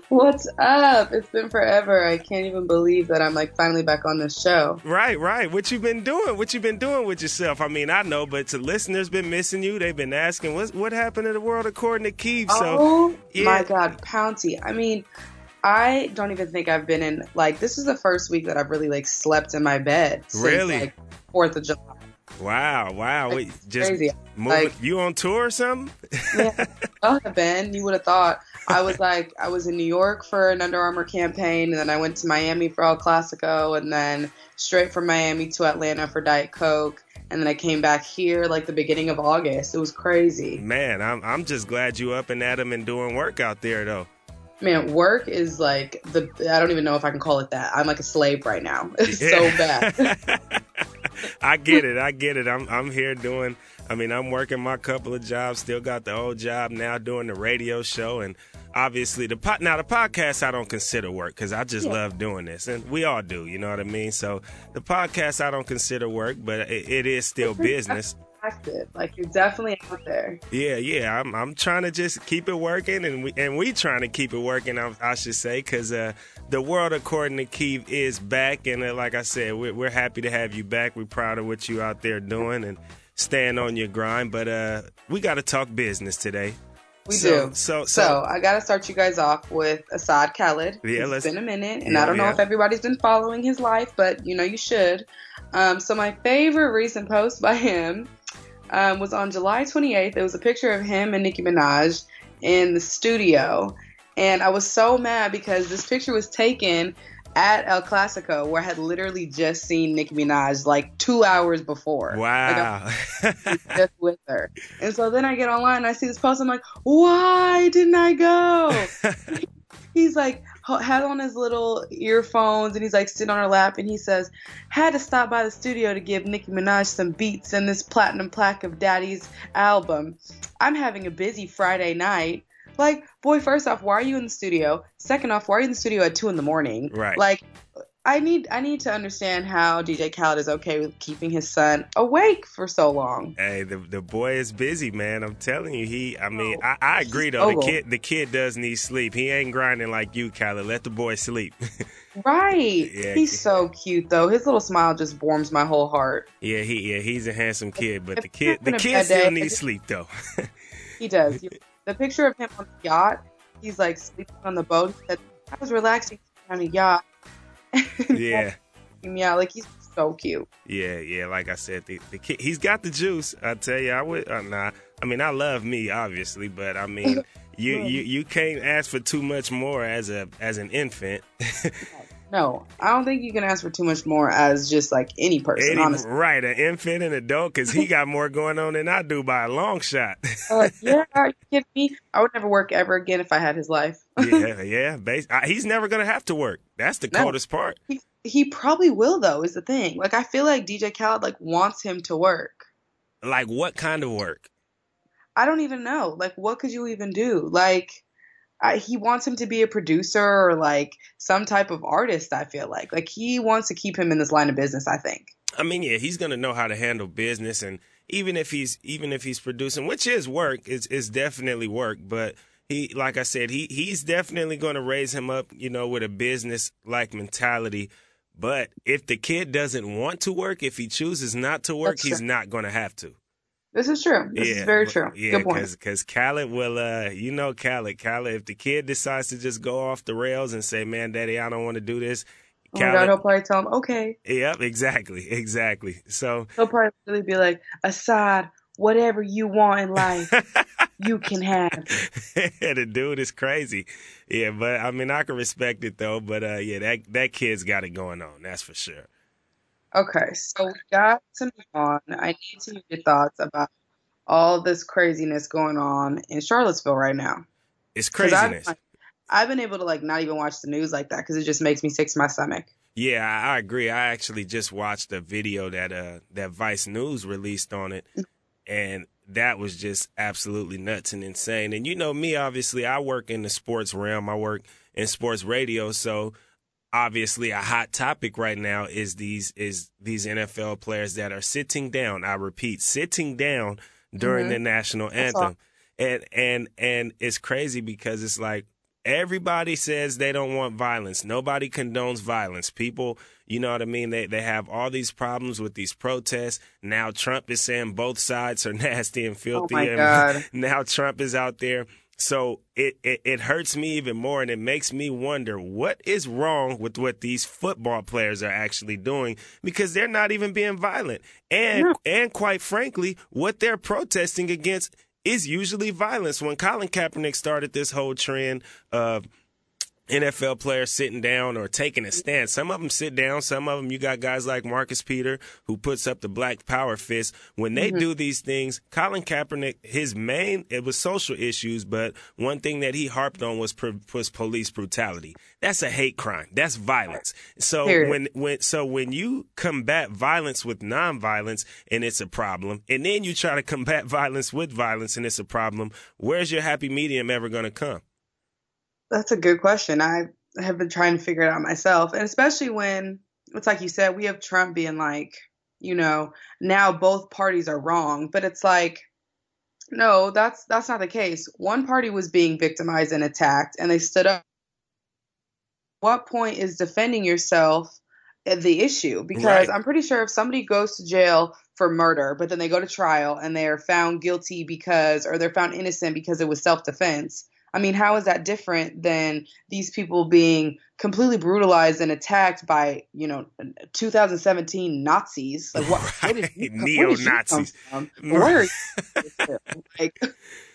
What's up? It's been forever. I can't even believe that I'm like finally back on this show. Right, right. What you been doing? What you been doing with yourself? I mean, I know, but the listeners been missing you. They've been asking, what what happened to the world according to Keeve? So, oh yeah. my god, Pouncy. I mean, I don't even think I've been in like this is the first week that I've really like slept in my bed since Really? like Fourth of July. wow, wow. Like, just crazy. moving. Like- you on tour or something? Yeah, oh, Ben, you would have thought I was like I was in New York for an Under Armour campaign, and then I went to Miami for El Clasico, and then straight from Miami to Atlanta for Diet Coke, and then I came back here like the beginning of August. It was crazy. Man, I'm I'm just glad you up and at 'em and doing work out there though. Man, work is like the I don't even know if I can call it that. I'm like a slave right now. It's so bad. I get it. I get it. I'm I'm here doing. I mean, I'm working my couple of jobs. Still got the old job now, doing the radio show, and obviously the pot. Now the podcast I don't consider work because I just Yeah. love doing this, and we all do. You know what I mean? So the podcast I don't consider work, but it, it is still business. Active. Like you're definitely out there. Yeah, yeah. I'm I'm trying to just keep it working, and we and we trying to keep it working. I, I should say, because uh, the world according to Keeve is back, and uh, like I said, we're we're happy to have you back. We're proud of what you out there doing and staying on your grind. But uh, we got to talk business today. We so, do. So so, So I gotta start you guys off with Asahd Khaled. Yeah, It's let's- been a minute, and Yeah, I don't know yeah. if everybody's been following his life, but you know you should. Um, so my favorite recent post by him um, was on July 28th. It was a picture of him and Nicki Minaj in the studio, and I was so mad because this picture was taken at El Clasico, where I had literally just seen Nicki Minaj like two hours before. Like, wow. just with her. And so then I get online and I see this post. I'm like, why didn't I go? he's like, had on his little earphones and he's like sitting on her lap and he says, had to stop by the studio to give Nicki Minaj some beats and this platinum plaque of Daddy's album. I'm having a busy Friday night. Like, boy, first off, why are you in the studio? Second off, why are you in the studio at two in the morning? Right. Like, I need I need to understand how DJ Khaled is okay with keeping his son awake for so long. Hey, the the boy is busy, man. I'm telling you, he. I mean, oh, I, I agree though. The kid the kid does need sleep. He ain't grinding like you, Khaled. Let the boy sleep. right. Yeah, he's so cute though. His little smile just warms my whole heart. Yeah, he yeah he's a handsome kid, but the kid the kid still needs sleep though. he does. The picture of him on the yacht, he's like sleeping on the boat. He said, I was relaxing on the yacht yeah. yeah, like he's so cute. Yeah, yeah. Like I said, the, the kid, he's got the juice. I tell you, I would. Uh, nah, I mean, I love me, obviously, but I mean, you, you you can't ask for too much more as a as an infant. No, I don't think you can ask for too much more as just like any person. Any, honestly. Right, an infant and adult, because he got more going on than I do by a long shot. uh, yeah, are you kidding me? I would never work ever again if I had his life. yeah, yeah. Base, he's never gonna have to work. That's the no, coldest part. He, he probably will though. Is the thing. Like I feel like DJ Khaled like wants him to work. Like what kind of work? I don't even know. Like what could you even do? Like I, he wants him to be a producer or like some type of artist. I feel like like he wants to keep him in this line of business. I think. I mean, yeah, he's gonna know how to handle business, and even if he's even if he's producing, which is work, is is definitely work. But he, like I said, he he's definitely gonna raise him up, you know, with a business like mentality. But if the kid doesn't want to work, if he chooses not to work, he's not gonna have to. This is true. This yeah, is very true. Yeah, Good point. Because Khaled will, uh, you know, Khaled, Khaled, if the kid decides to just go off the rails and say, man, daddy, I don't want to do this. Oh Khaled, God, he'll probably tell him, okay. Yep, exactly, exactly. So he'll probably really be like, Asahd, whatever you want in life, you can have. the dude is crazy. Yeah, but I mean, I can respect it though. But uh, yeah, that that kid's got it going on. That's for sure. Okay, so we got to move on. I need to hear your thoughts about all this craziness going on in Charlottesville right now. It's craziness. I've, I've, been able to like not even watch the news like that because it just makes me sick to my stomach. Yeah, I agree. I actually just watched a video that uh that Vice News released on it, and that was just absolutely nuts and insane. And you know me, obviously, I work in the sports realm. I work in sports radio, so obviously a hot topic right now is these is these NFL players that are sitting down. I repeat, sitting down during mm-hmm. the national anthem. And and and it's crazy because it's like everybody says they don't want violence. Nobody condones violence. People, you know what I mean? They they have all these problems with these protests. Now Trump is saying both sides are nasty and filthy. Oh my God. now Trump is out there so it, it, it hurts me even more, and it makes me wonder what is wrong with what these football players are actually doing because they're not even being violent, and and quite frankly, what they're protesting against is usually violence. When Colin Kaepernick started this whole trend of NFL players sitting down or taking a stand. Some of them sit down. Some of them, you got guys like Marcus Peters who puts up the black power fist. When they mm-hmm. do these things, Colin Kaepernick, his main, it was social issues, but one thing that he harped on was, was police brutality. That's a hate crime. That's violence. So when, when, so when you combat violence with nonviolence and it's a problem, and then you try to combat violence with violence and it's a problem, where's your happy medium ever going to come? That's a good question. I have been trying to figure it out myself. And especially when it's like you said, we have Trump being like, you know, now both parties are wrong. But it's like, no, that's that's not the case. One party was being victimized and attacked and they stood up. What point is defending yourself the issue? Because right. I'm pretty sure if somebody goes to jail for murder, but then they go to trial and they are found guilty because or they're found innocent because it was self defense, I mean, how is that different than these people being completely brutalized and attacked by, you know, 2017 Nazis? Like what? Right. Neo Nazis. Where like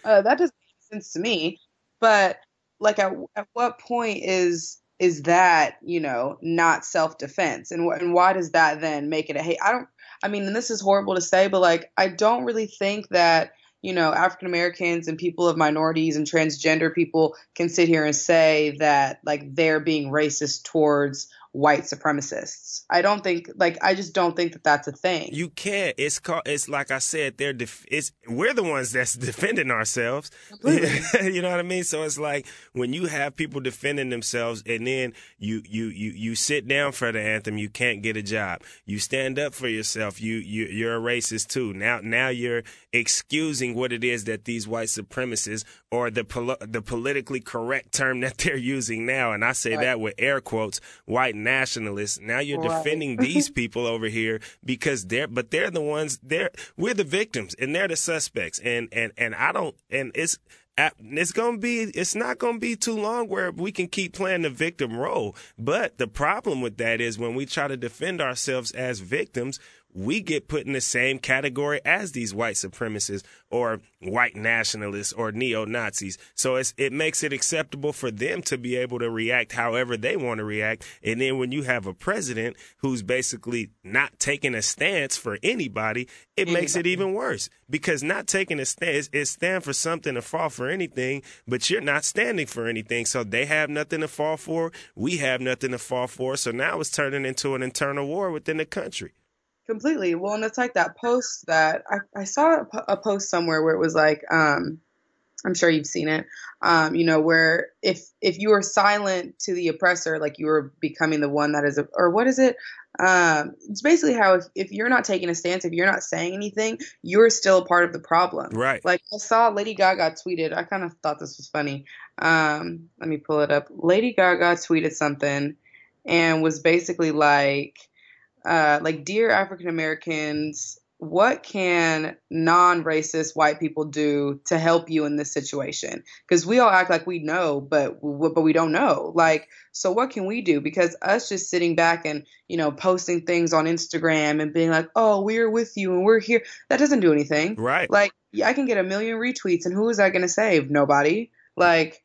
uh, that doesn't make sense to me. But like, at, at what point is is that you know not self defense, and and why does that then make it a hate? I don't. I mean, and this is horrible to say, but like, I don't really think that you know, African Americans and people of minorities and transgender people can sit here and say that like they're being racist towards white supremacists. I don't think like I just don't think that that's a thing. You can't. It's called. It's like I said. They're. Def- it's we're the ones that's defending ourselves. you know what I mean? So it's like when you have people defending themselves, and then you you you you sit down for the anthem, you can't get a job. You stand up for yourself. You you you're a racist too. Now now you're excusing what it is that these white supremacists or the pol- the politically correct term that they're using now, and I say right. that with air quotes, white nationalists. Now you're right. defending these people over here because they're, but they're the ones. They're we're the victims and they're the suspects. And and and I don't. And it's it's gonna be it's not gonna be too long where we can keep playing the victim role. But the problem with that is when we try to defend ourselves as victims, we get put in the same category as these white supremacists or white nationalists or neo Nazis. So it makes it acceptable for them to be able to react however they want to react. And then when you have a president who's basically not taking a stance for anybody, it anybody. makes it even worse because not taking a stance is stand for something to fall for anything, but you're not standing for anything. So they have nothing to fall for. We have nothing to fall for. So now it's turning into an internal war within the country. Completely. Well, and it's like that post that I, I saw a, post somewhere where it was like, um, I'm sure you've seen it. Um, you know, where if if you are silent to the oppressor, like you are becoming the one that is, a, or what is it? Um, it's basically how if, if you're not taking a stance, if you're not saying anything, you're still a part of the problem. Right. Like I saw Lady Gaga tweeted. I kind of thought this was funny. Um, let me pull it up. Lady Gaga tweeted something and was basically like uh, like, dear African Americans, what can non-racist white people do to help you in this situation? Because we all act like we know, but but we don't know. Like, so what can we do? Because us just sitting back and you know posting things on Instagram and being like, oh, we're with you and we're here, that doesn't do anything. Right. Like, yeah, I can get a million retweets, and who is that going to save? Nobody. Like,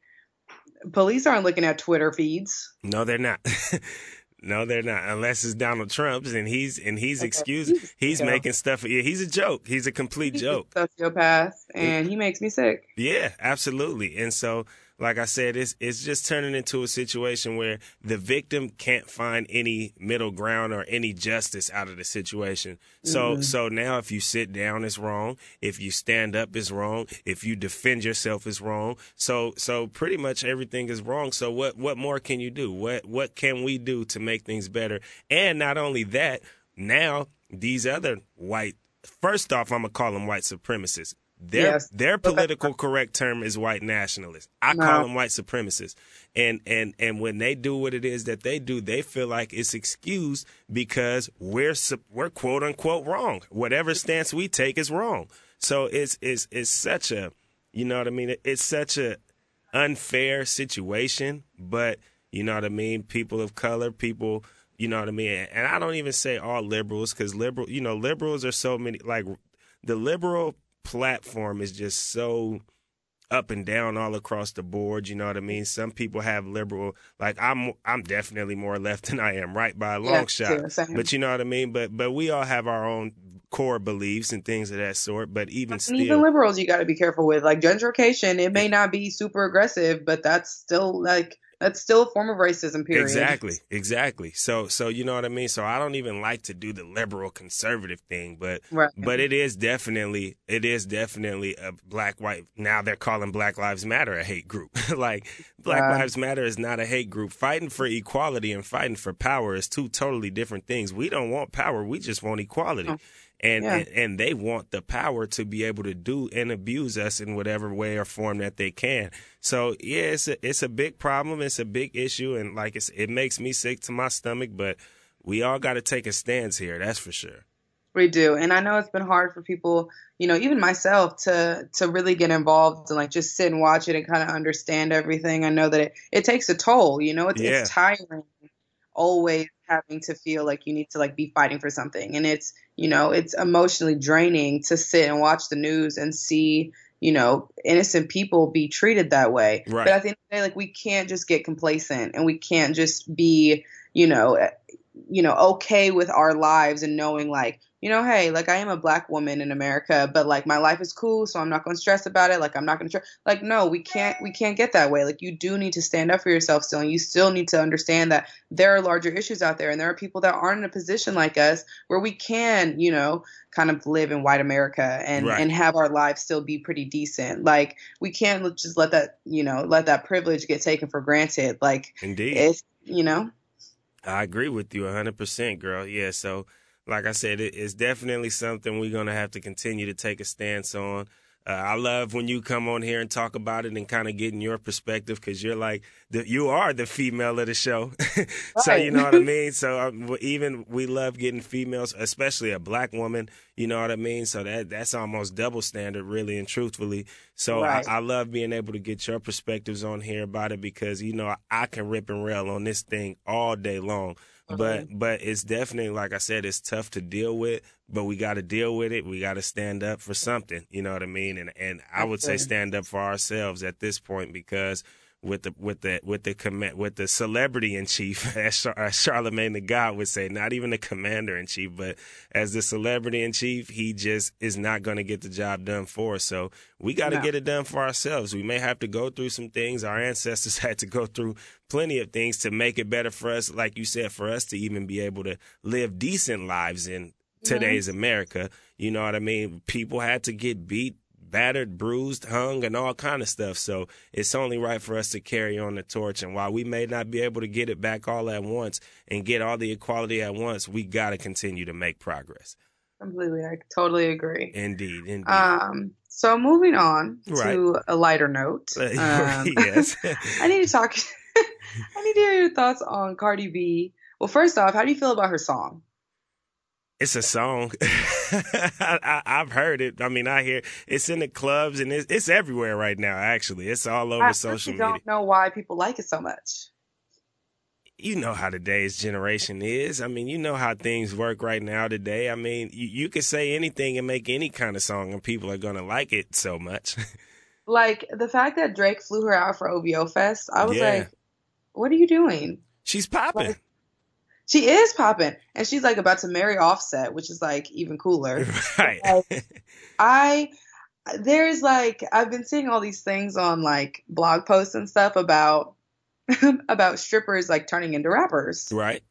police aren't looking at Twitter feeds. No, they're not. No, they're not. Unless it's Donald Trump's, and he's and he's okay. excused. He's, he's making stuff. Yeah, he's a joke. He's a complete he's joke. A sociopath, and he makes me sick. Yeah, absolutely. And so like I said, it's it's just turning into a situation where the victim can't find any middle ground or any justice out of the situation. So mm-hmm. so now if you sit down it's wrong, if you stand up it's wrong, if you defend yourself it's wrong. So so pretty much everything is wrong. So what what more can you do? What what can we do to make things better? And not only that, now these other white first off I'm going to call them white supremacists their yes. their political correct term is white nationalists. I no. call them white supremacists. And and and when they do what it is that they do, they feel like it's excused because we're we're quote unquote wrong. Whatever stance we take is wrong. So it's it's it's such a you know what I mean. It's such a unfair situation, but you know what I mean. People of color, people. You know what I mean? And I don't even say all liberals because liberal, you know, liberals are so many. Like the liberal platform is just so up and down all across the board. You know what I mean? Some people have liberal, like I'm, I'm definitely more left than I am right by a long yeah, shot. But you know what I mean? But but we all have our own core beliefs and things of that sort. But even and still, even liberals, you got to be careful with. Like gentrification, it may not be super aggressive, but that's still like that's still a form of racism, period. Exactly, exactly. So, so you know what I mean. So I don't even like to do the liberal conservative thing, but right. but it is definitely it is definitely a black white. Now they're calling Black Lives Matter a hate group. like Black Lives Matter is not a hate group. Fighting for equality and fighting for power is two totally different things. We don't want power. We just want equality. Oh and, yeah. and, and they want the power to be able to do and abuse us in whatever way or form that they can. So yeah, it's a it's a big problem. It's a big issue, and like it's, it makes me sick to my stomach. But we all got to take a stance here. That's for sure. We do, and I know it's been hard for people, you know, even myself, to to really get involved and like just sit and watch it and kind of understand everything. I know that it, it takes a toll. You know, it's, yeah. it's tiring always having to feel like you need to like be fighting for something and it's you know it's emotionally draining to sit and watch the news and see you know innocent people be treated that way right. but at the end of the day like we can't just get complacent and we can't just be you know you know okay with our lives and knowing like you know, hey, like I am a black woman in America, but like my life is cool, so I'm not going to stress about it. Like I'm not going to like no, we can't we can't get that way. Like you do need to stand up for yourself still, and you still need to understand that there are larger issues out there, and there are people that aren't in a position like us where we can, you know, kind of live in white America and Right. and have our lives still be pretty decent. Like we can't just let that, you know, let that privilege get taken for granted. Like Indeed. it's, you know, I agree with you 100%, girl. Yeah, so like I said, it, it's definitely something we're going to have to continue to take a stance on. Uh, I love when you come on here and talk about it and kind of getting your perspective because you're like the, you are the female of the show, so you know what I mean. So um, even we love getting females, especially a black woman. You know what I mean. So that that's almost double standard, really and truthfully. So Right. I, I love being able to get your perspectives on here about it because you know I can rip and rail on this thing all day long. But but it's definitely like I said, it's tough to deal with. But we got to deal with it. We got to stand up for something. You know what I mean? And and I would say stand up for ourselves at this point because with the with the with the command with the celebrity in chief, as, Char- as Charlemagne the God would say, not even the commander in chief, but as the celebrity in chief, he just is not going to get the job done for us. So we got to No. get it done for ourselves. We may have to go through some things. Our ancestors had to go through plenty of things to make it better for us. Like you said, for us to even be able to live decent lives in mm-hmm. today's America. You know what I mean? People had to get beat, battered, bruised, hung, and all kind of stuff. So it's only right for us to carry on the torch. And while we may not be able to get it back all at once and get all the equality at once, we got to continue to make progress. completely, I totally agree. Indeed, indeed. Um, so moving on Right. to a lighter note. Um, yes. I need to talk. I need to hear your thoughts on Cardi B. Well, first off, how do you feel about her song? It's a song. I, I, I've heard it. I mean, I hear it's in the clubs and it's, it's everywhere right now. Actually, it's all over I social media. don't know why people like it so much. you know how today's generation is. I mean, you know how things work right now today. I mean, you, you could say anything and make any kind of song, and people are gonna like it so much. Like the fact that Drake flew her out for OVO Fest, I was Yeah. like, "What are you doing?" She's popping, Like- She is popping, and she's like about to marry Offset, which is like even cooler. right? I there's like I've been seeing all these things on like blog posts and stuff about about strippers like turning into rappers. right?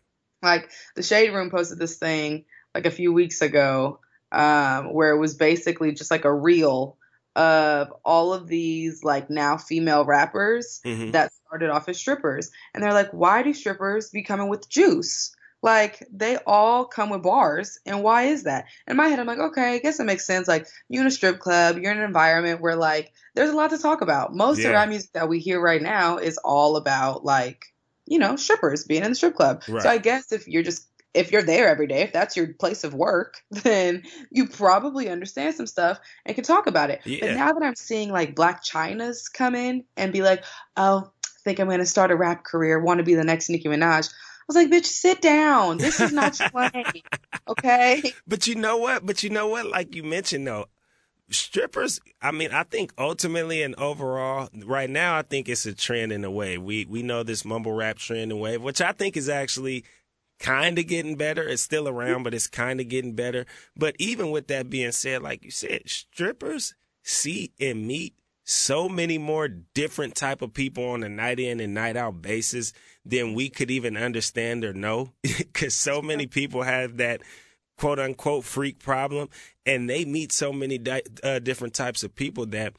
Like the Shade Room posted this thing like a few weeks ago um, where it was basically just like a reel of all of these like now female rappers hmm that started off as strippers. And they're like, why do strippers be coming with juice? Like they all come with bars, and why is that? In my head, I'm like, okay, I guess it makes sense. Like you're in a strip club, you're in an environment where like there's a lot to talk about. Most Yeah. of rap music that we hear right now is all about like, you know, strippers being in the strip club. Right. So I guess if you're just if you're there every day, if that's your place of work, then you probably understand some stuff and can talk about it. But now that I'm seeing like Blac Chyna's come in and be like, oh, I think I'm going to start a rap career, want to be the next Nicki Minaj. I was like, bitch, sit down. This is not your lane. Okay. But you know what? But you know what? Like you mentioned though, strippers. I mean, I think ultimately and overall, right now, I think it's a trend in a way. We we know this mumble rap trend and wave, which I think is actually kind of getting better. It's still around, but it's kind of getting better. But even with that being said, like you said, strippers see and meet so many more different type of people on a night in and night out basis than we could even understand or know because so many people have that quote unquote freak problem and they meet so many di- uh, different types of people that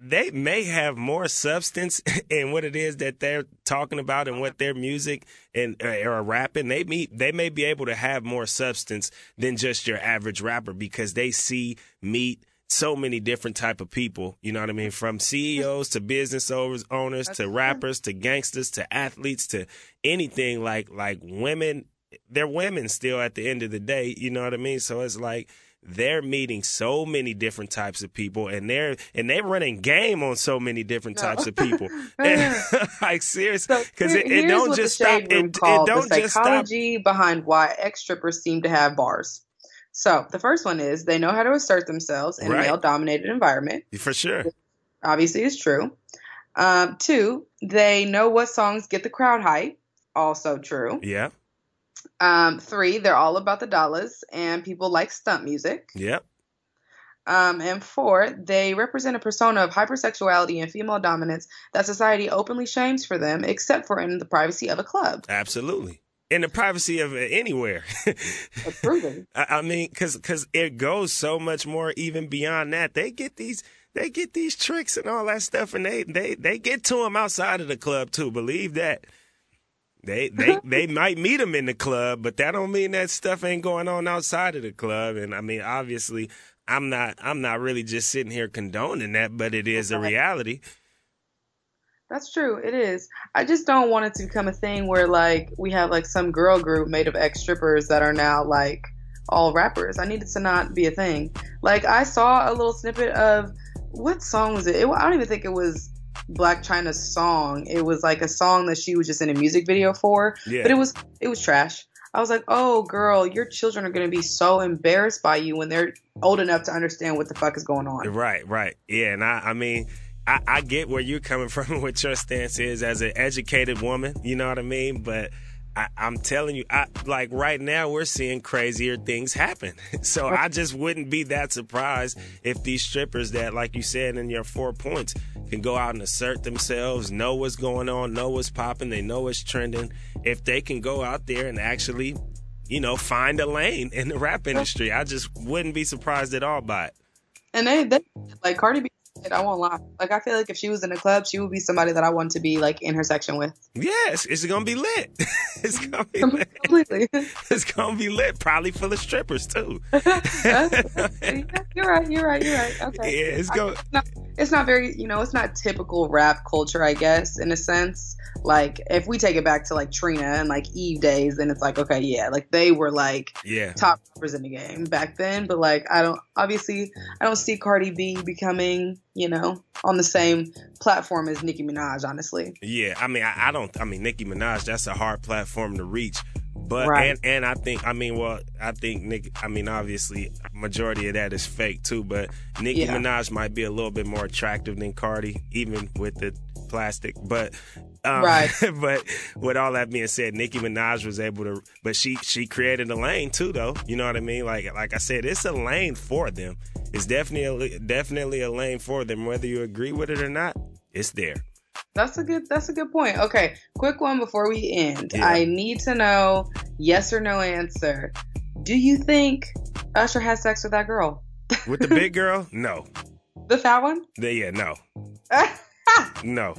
they may have more substance in what it is that they're talking about and what their music and uh, or rapping they meet they may be able to have more substance than just your average rapper because they see meet so many different type of people you know what i mean? From ceos to business owners owners to rappers to gangsters to athletes to anything like like women they're women still at the end of the day you know what i mean? So it's like they're meeting so many different types of people and they're and they're running game on so many different No. types of people And, like seriously So because here- it, it don't just the stop it, it don't the just stop psychology behind why ex strippers seem to have bars. So the first one is they know how to assert themselves in Right. a male dominated environment. for sure Obviously, is true. Um, two, they know what songs get the crowd hype. Also true. yeah Um, three, they're all about the dollars, and people like stunt music. Yep. Um, and four, they represent a persona of hypersexuality and female dominance that society openly shames for them, except for in the privacy of a club. Absolutely. In the privacy of anywhere. Approving. I, I mean, because because it goes so much more even beyond that. They get these they get these tricks and all that stuff, and they they they get to them outside of the club too. Believe that. They they they might meet them in the club, but that don't mean that stuff ain't going on outside of the club. And I mean, obviously, I'm not I'm not really just sitting here condoning that, but it is a reality. That's true. It is. I just don't want it to become a thing where like we have like some girl group made of ex strippers that are now like all rappers. I need it to not be a thing. Like I saw a little snippet of what song was it? it I don't even think it was Blac Chyna's song. It was like a song that she was just in a music video for. Yeah. But it was it was trash. I was like, "Oh, girl, your children are going to be so embarrassed by you when they're old enough to understand what the fuck is going on." Right, right. Yeah, and I, I mean, I, I get where you're coming from and what your stance is as an educated woman. You know what I mean? But I, I'm telling you, I, like right now, we're seeing crazier things happen. So I just wouldn't be that surprised if these strippers that, like you said in your four points, can go out and assert themselves, know what's going on, know what's popping, they know what's trending. If they can go out there and actually, you know, find a lane in the rap industry, I just wouldn't be surprised at all by it. And they, they like Cardi B. I won't lie. Like I feel like if she was in a club, she would be somebody that I want to be like in her section with. Yes, it's gonna be lit. it's gonna be lit. Completely. It's gonna be lit. Probably full of strippers too. you're right. You're right. You're right. Okay. Yeah, it's going. It's not, it's not very, you know, it's not typical rap culture, I guess, in a sense. Like if we take it back to like Trina and like Eve days, then it's like, okay, yeah, like they were like Yeah, top rappers in the game back then. But like, I don't obviously, I don't see Cardi B becoming, you know, on the same platform as Nicki Minaj. Honestly, yeah. I mean, I, I don't. I mean, Nicki Minaj. That's a hard platform to reach. But Right. and and I think I mean well I think Nick I mean obviously majority of that is fake too but Nicki Yeah. Minaj might be a little bit more attractive than Cardi even with the plastic but um, Right. but with all that being said Nicki Minaj was able to but she she created a lane too though you know what I mean like like I said it's a lane for them it's definitely definitely a lane for them whether you agree with it or not it's there that's a good. That's a good point. Okay, quick one before we end. Yeah. I need to know yes or no answer. Do you think Usher had sex with that girl, with the big girl no the fat one? The- yeah no No.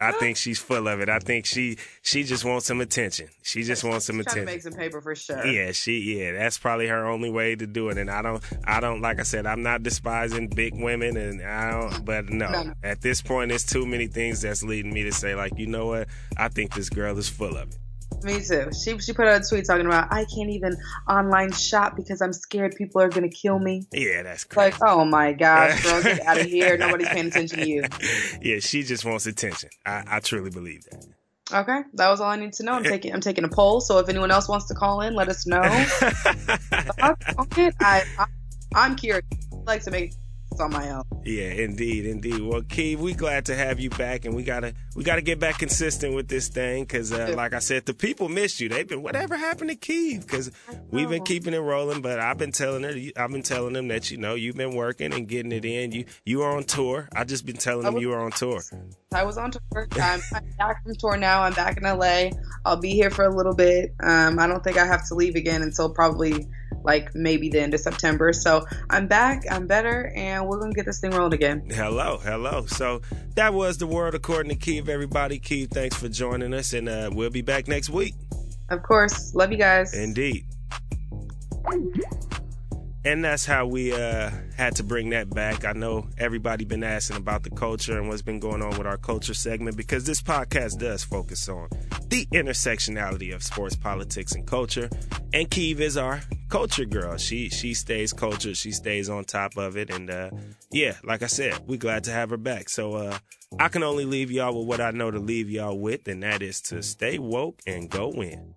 I think she's full of it. I think she she just wants some attention. She just wants some She's trying to attention. make some paper for sure. Yeah, she yeah, that's probably her only way to do it. And I don't I don't like I said, I'm not despising big women and I don't but no. No, no. At this point it's too many things that's leading me to say like, you know what? I think this girl is full of it. Me too. She she put out a tweet talking about I can't even online shop because I'm scared people are gonna kill me. Yeah, that's crazy. Like, oh my gosh, girl, get out of here. Nobody's paying attention to you. yeah, she just wants attention. I, I truly believe that. Okay, that was all I need to know. I'm taking I'm taking a poll. So if anyone else wants to call in, let us know. I, I I'm curious. I'd like to make my own. Yeah, indeed, indeed. Well, Keeve, we glad to have you back, and we gotta we gotta get back consistent with this thing because, uh, Yeah. like I said, the people missed you. They've been whatever happened to Keeve because we've been keeping it rolling. But I've been telling her, I've been telling them that you know you've been working and getting it in. You you are on tour. I just been telling them was- you were on tour. I was on tour. I'm, I'm back from tour now. I'm back in LA. I'll be here for a little bit. Um, I don't think I have to leave again until probably like maybe the end of September. So I'm back. I'm better, and we're gonna get this thing rolling again. Hello, hello. So that was the world according to Keeve. Everybody, Keeve, thanks for joining us, and uh, we'll be back next week. Of course, love you guys. Indeed. And that's how we uh, had to bring that back. I know everybody been asking about the culture and what's been going on with our culture segment because this podcast does focus on the intersectionality of sports, politics, and culture. And Keeve is our culture girl. She she stays cultured. She stays on top of it. And uh, yeah, like I said, we're glad to have her back. So uh, I can only leave y'all with what I know to leave y'all with, and that is to stay woke and go in.